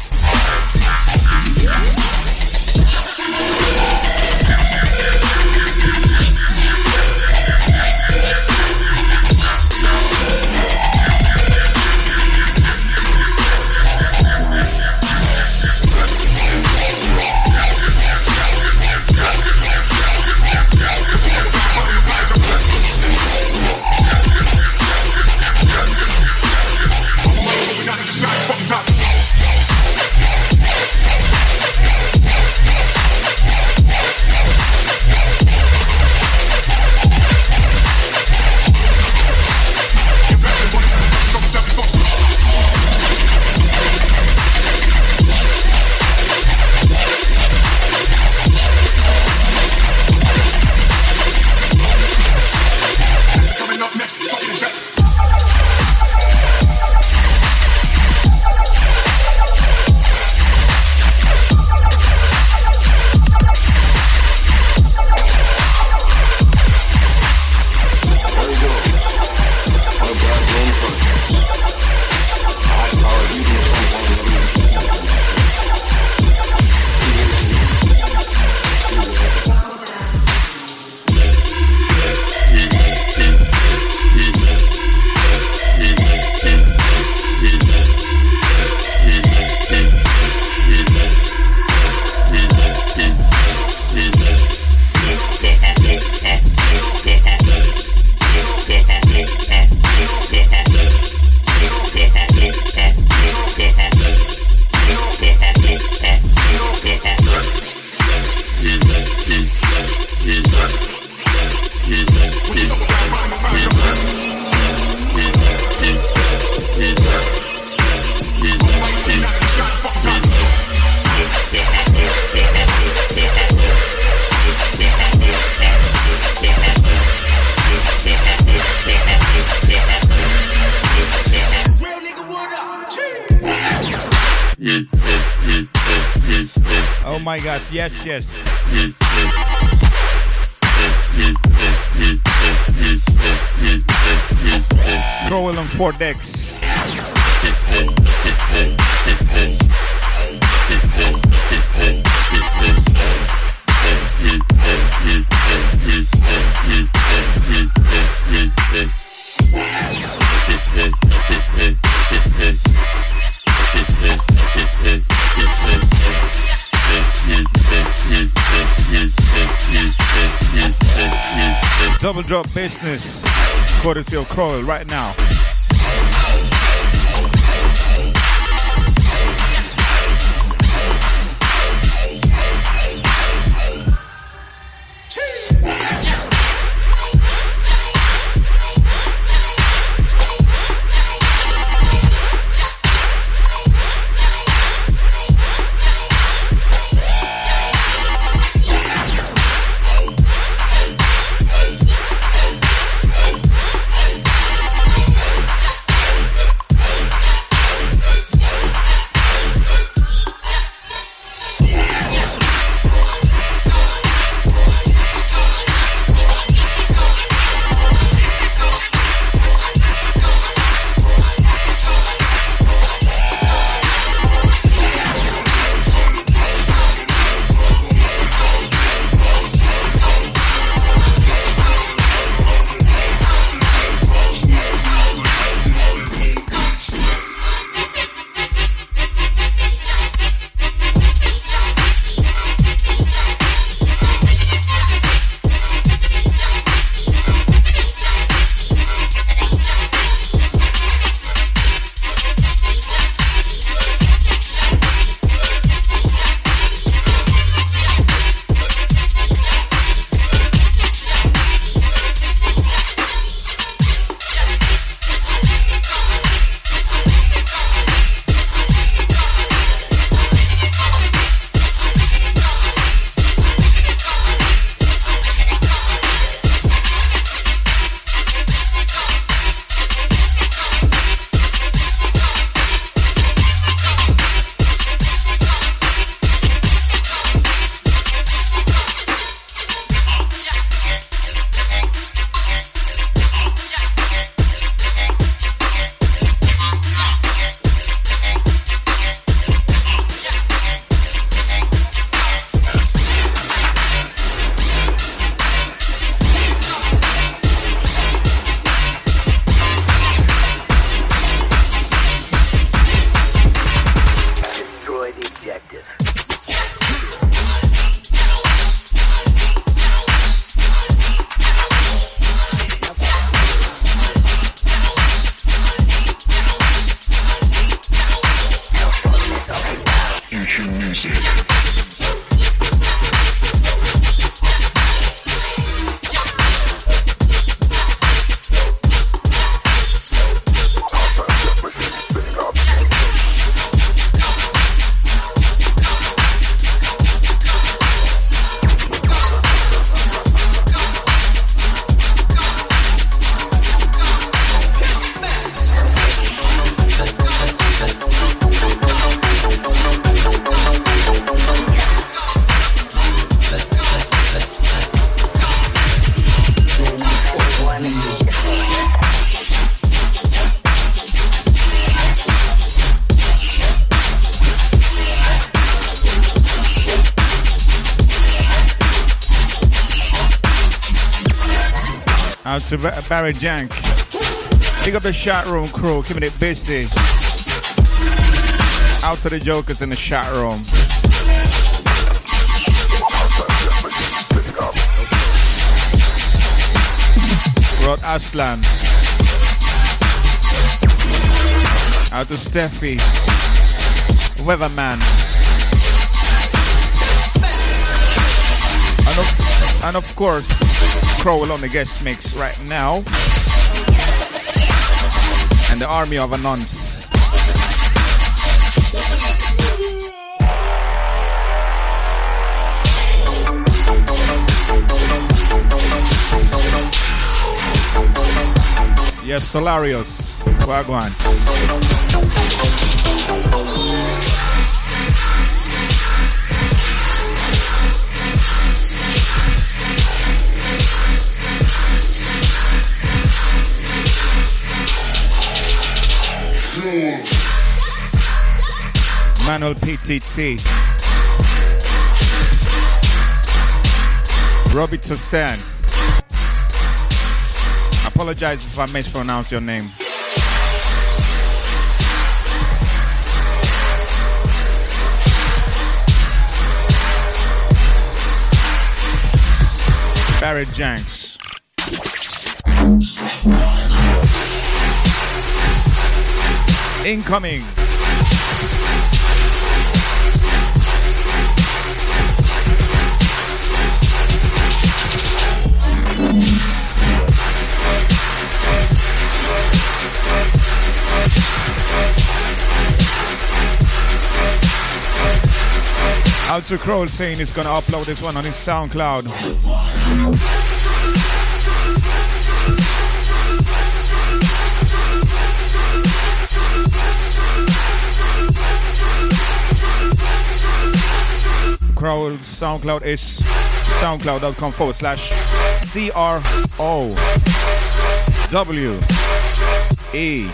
Yes, yes. Business. Courtesy of Crowell right now. To Barry Jank. Pick up the chat room crew, keeping it busy. Out to the jokers in the chat room. Rod Aslan. Out to Steffi. Weatherman. And of, and of course, Crowell on the guest mix right now. And the army of Anons. Yes, Solarius. Wagwan. Manuel PTT. Robbie Toussaint. Apologize if I mispronounce your name. Barry Janks. Incoming. Also Crowell saying he's gonna upload this one on his SoundCloud. Crow SoundCloud is soundcloud.com forward slash C R O W E.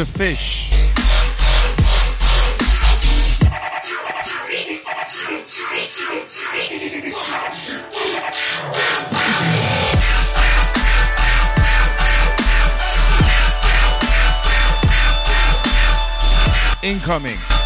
to fish. Incoming.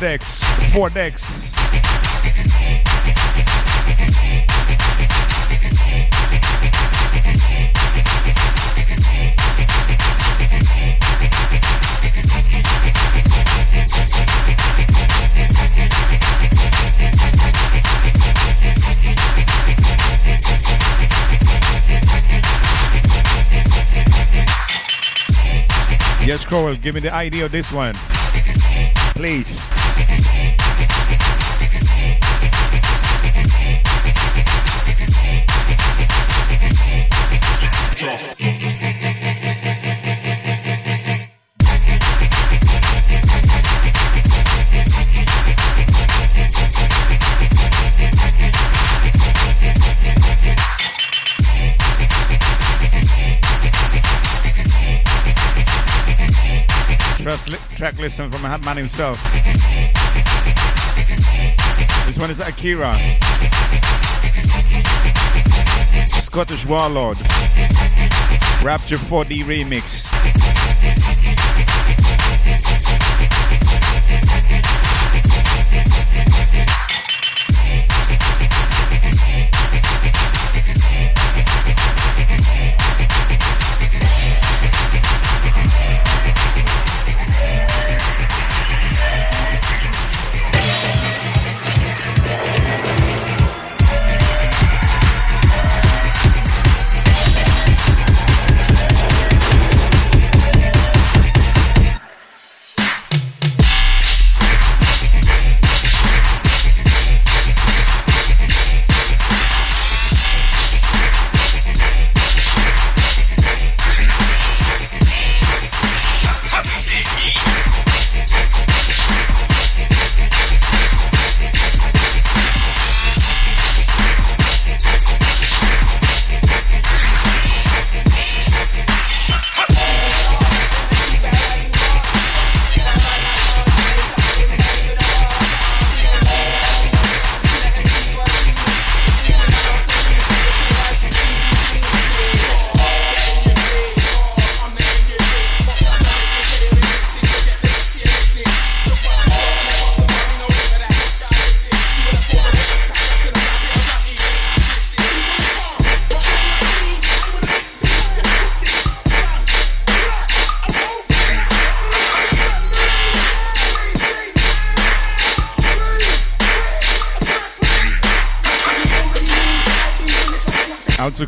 Decks. Four decks. Yes, Crowell, give me the idea of this one. Please. Track, li- listen from the man himself. This one is Akira. Scottish Warlord. Rapture 4D remix.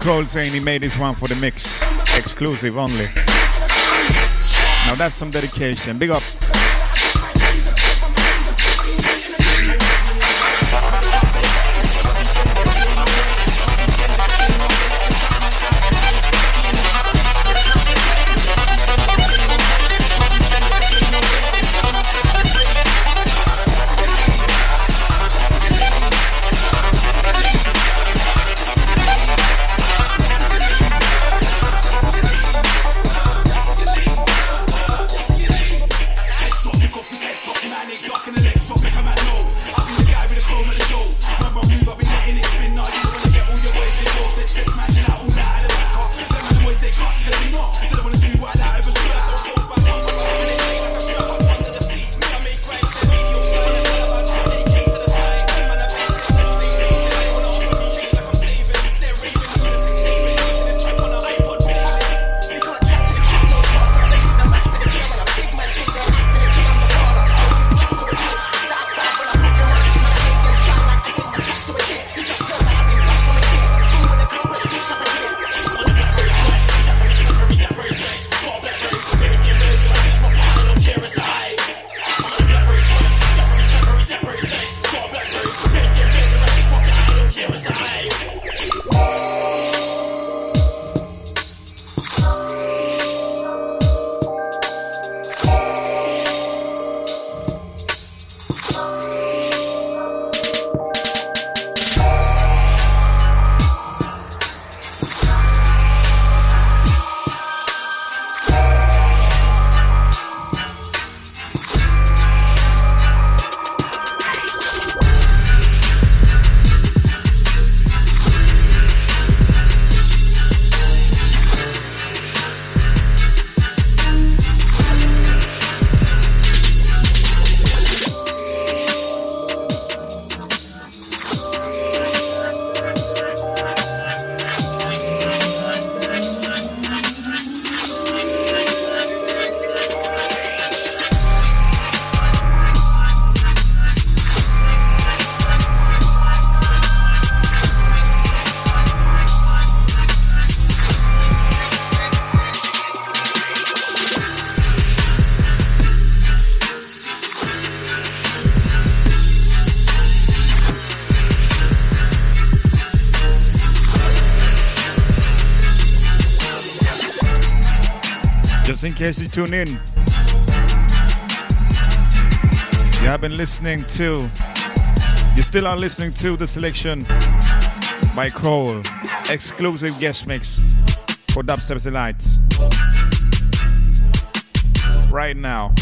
Cole saying he made this one for the mix. Exclusive only. Now that's some dedication. Big up. Case you tune in, you have been listening to, you still are listening to the selection by Crowell, exclusive guest mix for Dubstep Delight. Right now.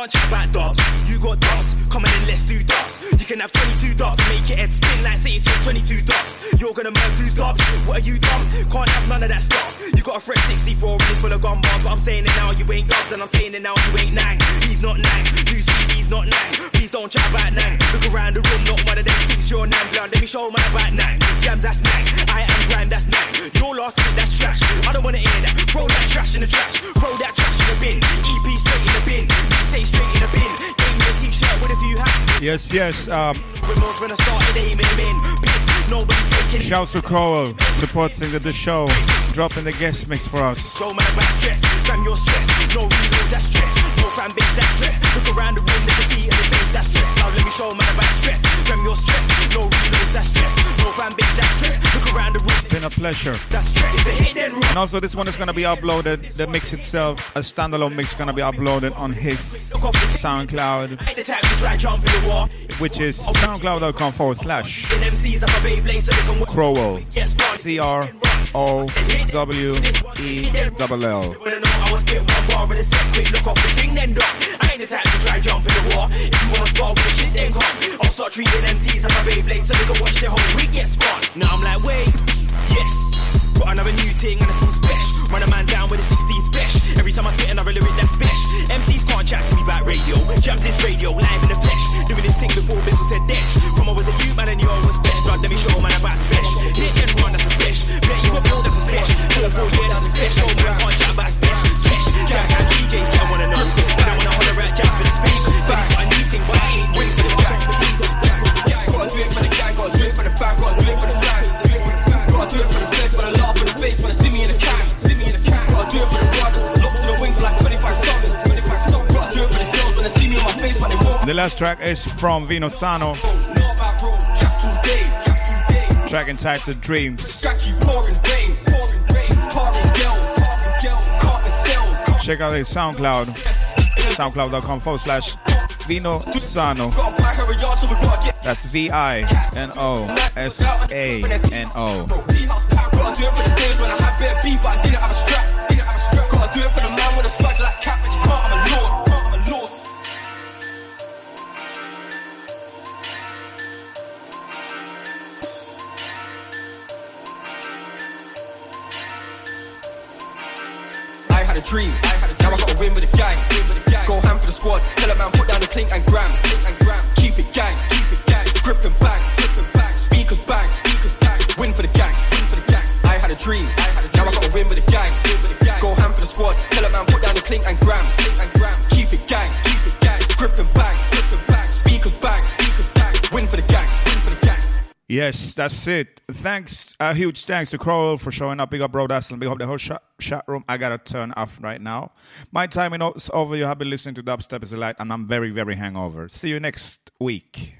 You got dubs. Come in, let's do dubs. You can have 22 dubs. Make your head spin like say you took 22 dubs. You're gonna murk who's dubs. What are you dumb? Can't have none of that stuff. You got a fresh 64 rings full of gun bars. But I'm saying it now, you ain't dubbed. And I'm saying it now, you ain't nang. He's not nang. New CD's not nang. Please don't chat about nang. Look around the room, not one of them thinks you're nang. Blood, let me show man about nang. Jams, that's nang. I am grand, that's nang. Your last minute, that's trash. I don't wanna hear that. Throw that trash in the trash. Throw that trash in the bin. EP straight in the bin. Stay straight in the bin. Yes, yes. Um, shouts to Crowell supporting the show, dropping the guest mix for us. Show man about stress, stress. No reload, that's stress. No fan base, that's stress. Look around the room, there's a T in the face, that's stress. Now let me show man about stress, fam your stress. No reload, that's stress. No fan base, that's stress. Look around the room, It's been a pleasure. that's stress. A then run. And also, this one is going to be uploaded, the mix itself, a standalone mix, going to be uploaded on his SoundCloud, Ain't the type to try jump in the war. which is soundcloud.com forward slash In MCs up a Beyblade so they can work. Crowell. C R O W E double L. Then dog. I ain't the type to try jump in the war. If you wanna spar with a kid, then come. I'll start treating MCs like a Beyblade so they can watch their whole week get spun. Now I'm like, wait, yes. Got another new thing and it's full special. Run a man down with a 16 special. Every time I spit another lyric that's special. MCs can't chat to me about radio. Jams this radio, live in the flesh. Doing this thing before Bizzle said dash. From I was a youth man and you all was special. Blood, let me show man about special. Hit and run, that's a special. Bet you a bill, that's a special. Four, yeah, that's a special. Man can't chat about special. Special. And DJs don't wanna know. I don't wanna holler at jams for the speakers. So he's got a new but I ain't win for the gang. Gotta do it for the gang, gotta do it for the fam, gotta do it for the fam. Gotta do it for the flesh, for the laugh, for the face, for the see me in the can. See me in the can. Gotta do it for the brothers, locked to the wing for like 25 summers. Gotta do it for the girls when they see me on my face, but they won't. The last track is from Vino Sano, Know about bro, trap all day, trap all day. track entitled Dreams. Check out his SoundCloud, soundcloud.com forward slash Vino Sano. That's V I N O S A N O. Dream. Win with the gang. Go ham for the squad. Tell a man put down the clink and grams. Keep it gang. Grip and bang. Speakers bang. Win for the gang. I had a dream. Now I got to win with the gang. Go ham for the squad. Tell a man put down the clink and grams. Yes, that's it. Thanks, a huge thanks to Crowell for showing up. Big up, Bro Dazzle. Big up the whole chat, chat room. I gotta turn off right now. My time is over. You have been listening to Dubstep Delight, and I'm very, very hangover. See you next week.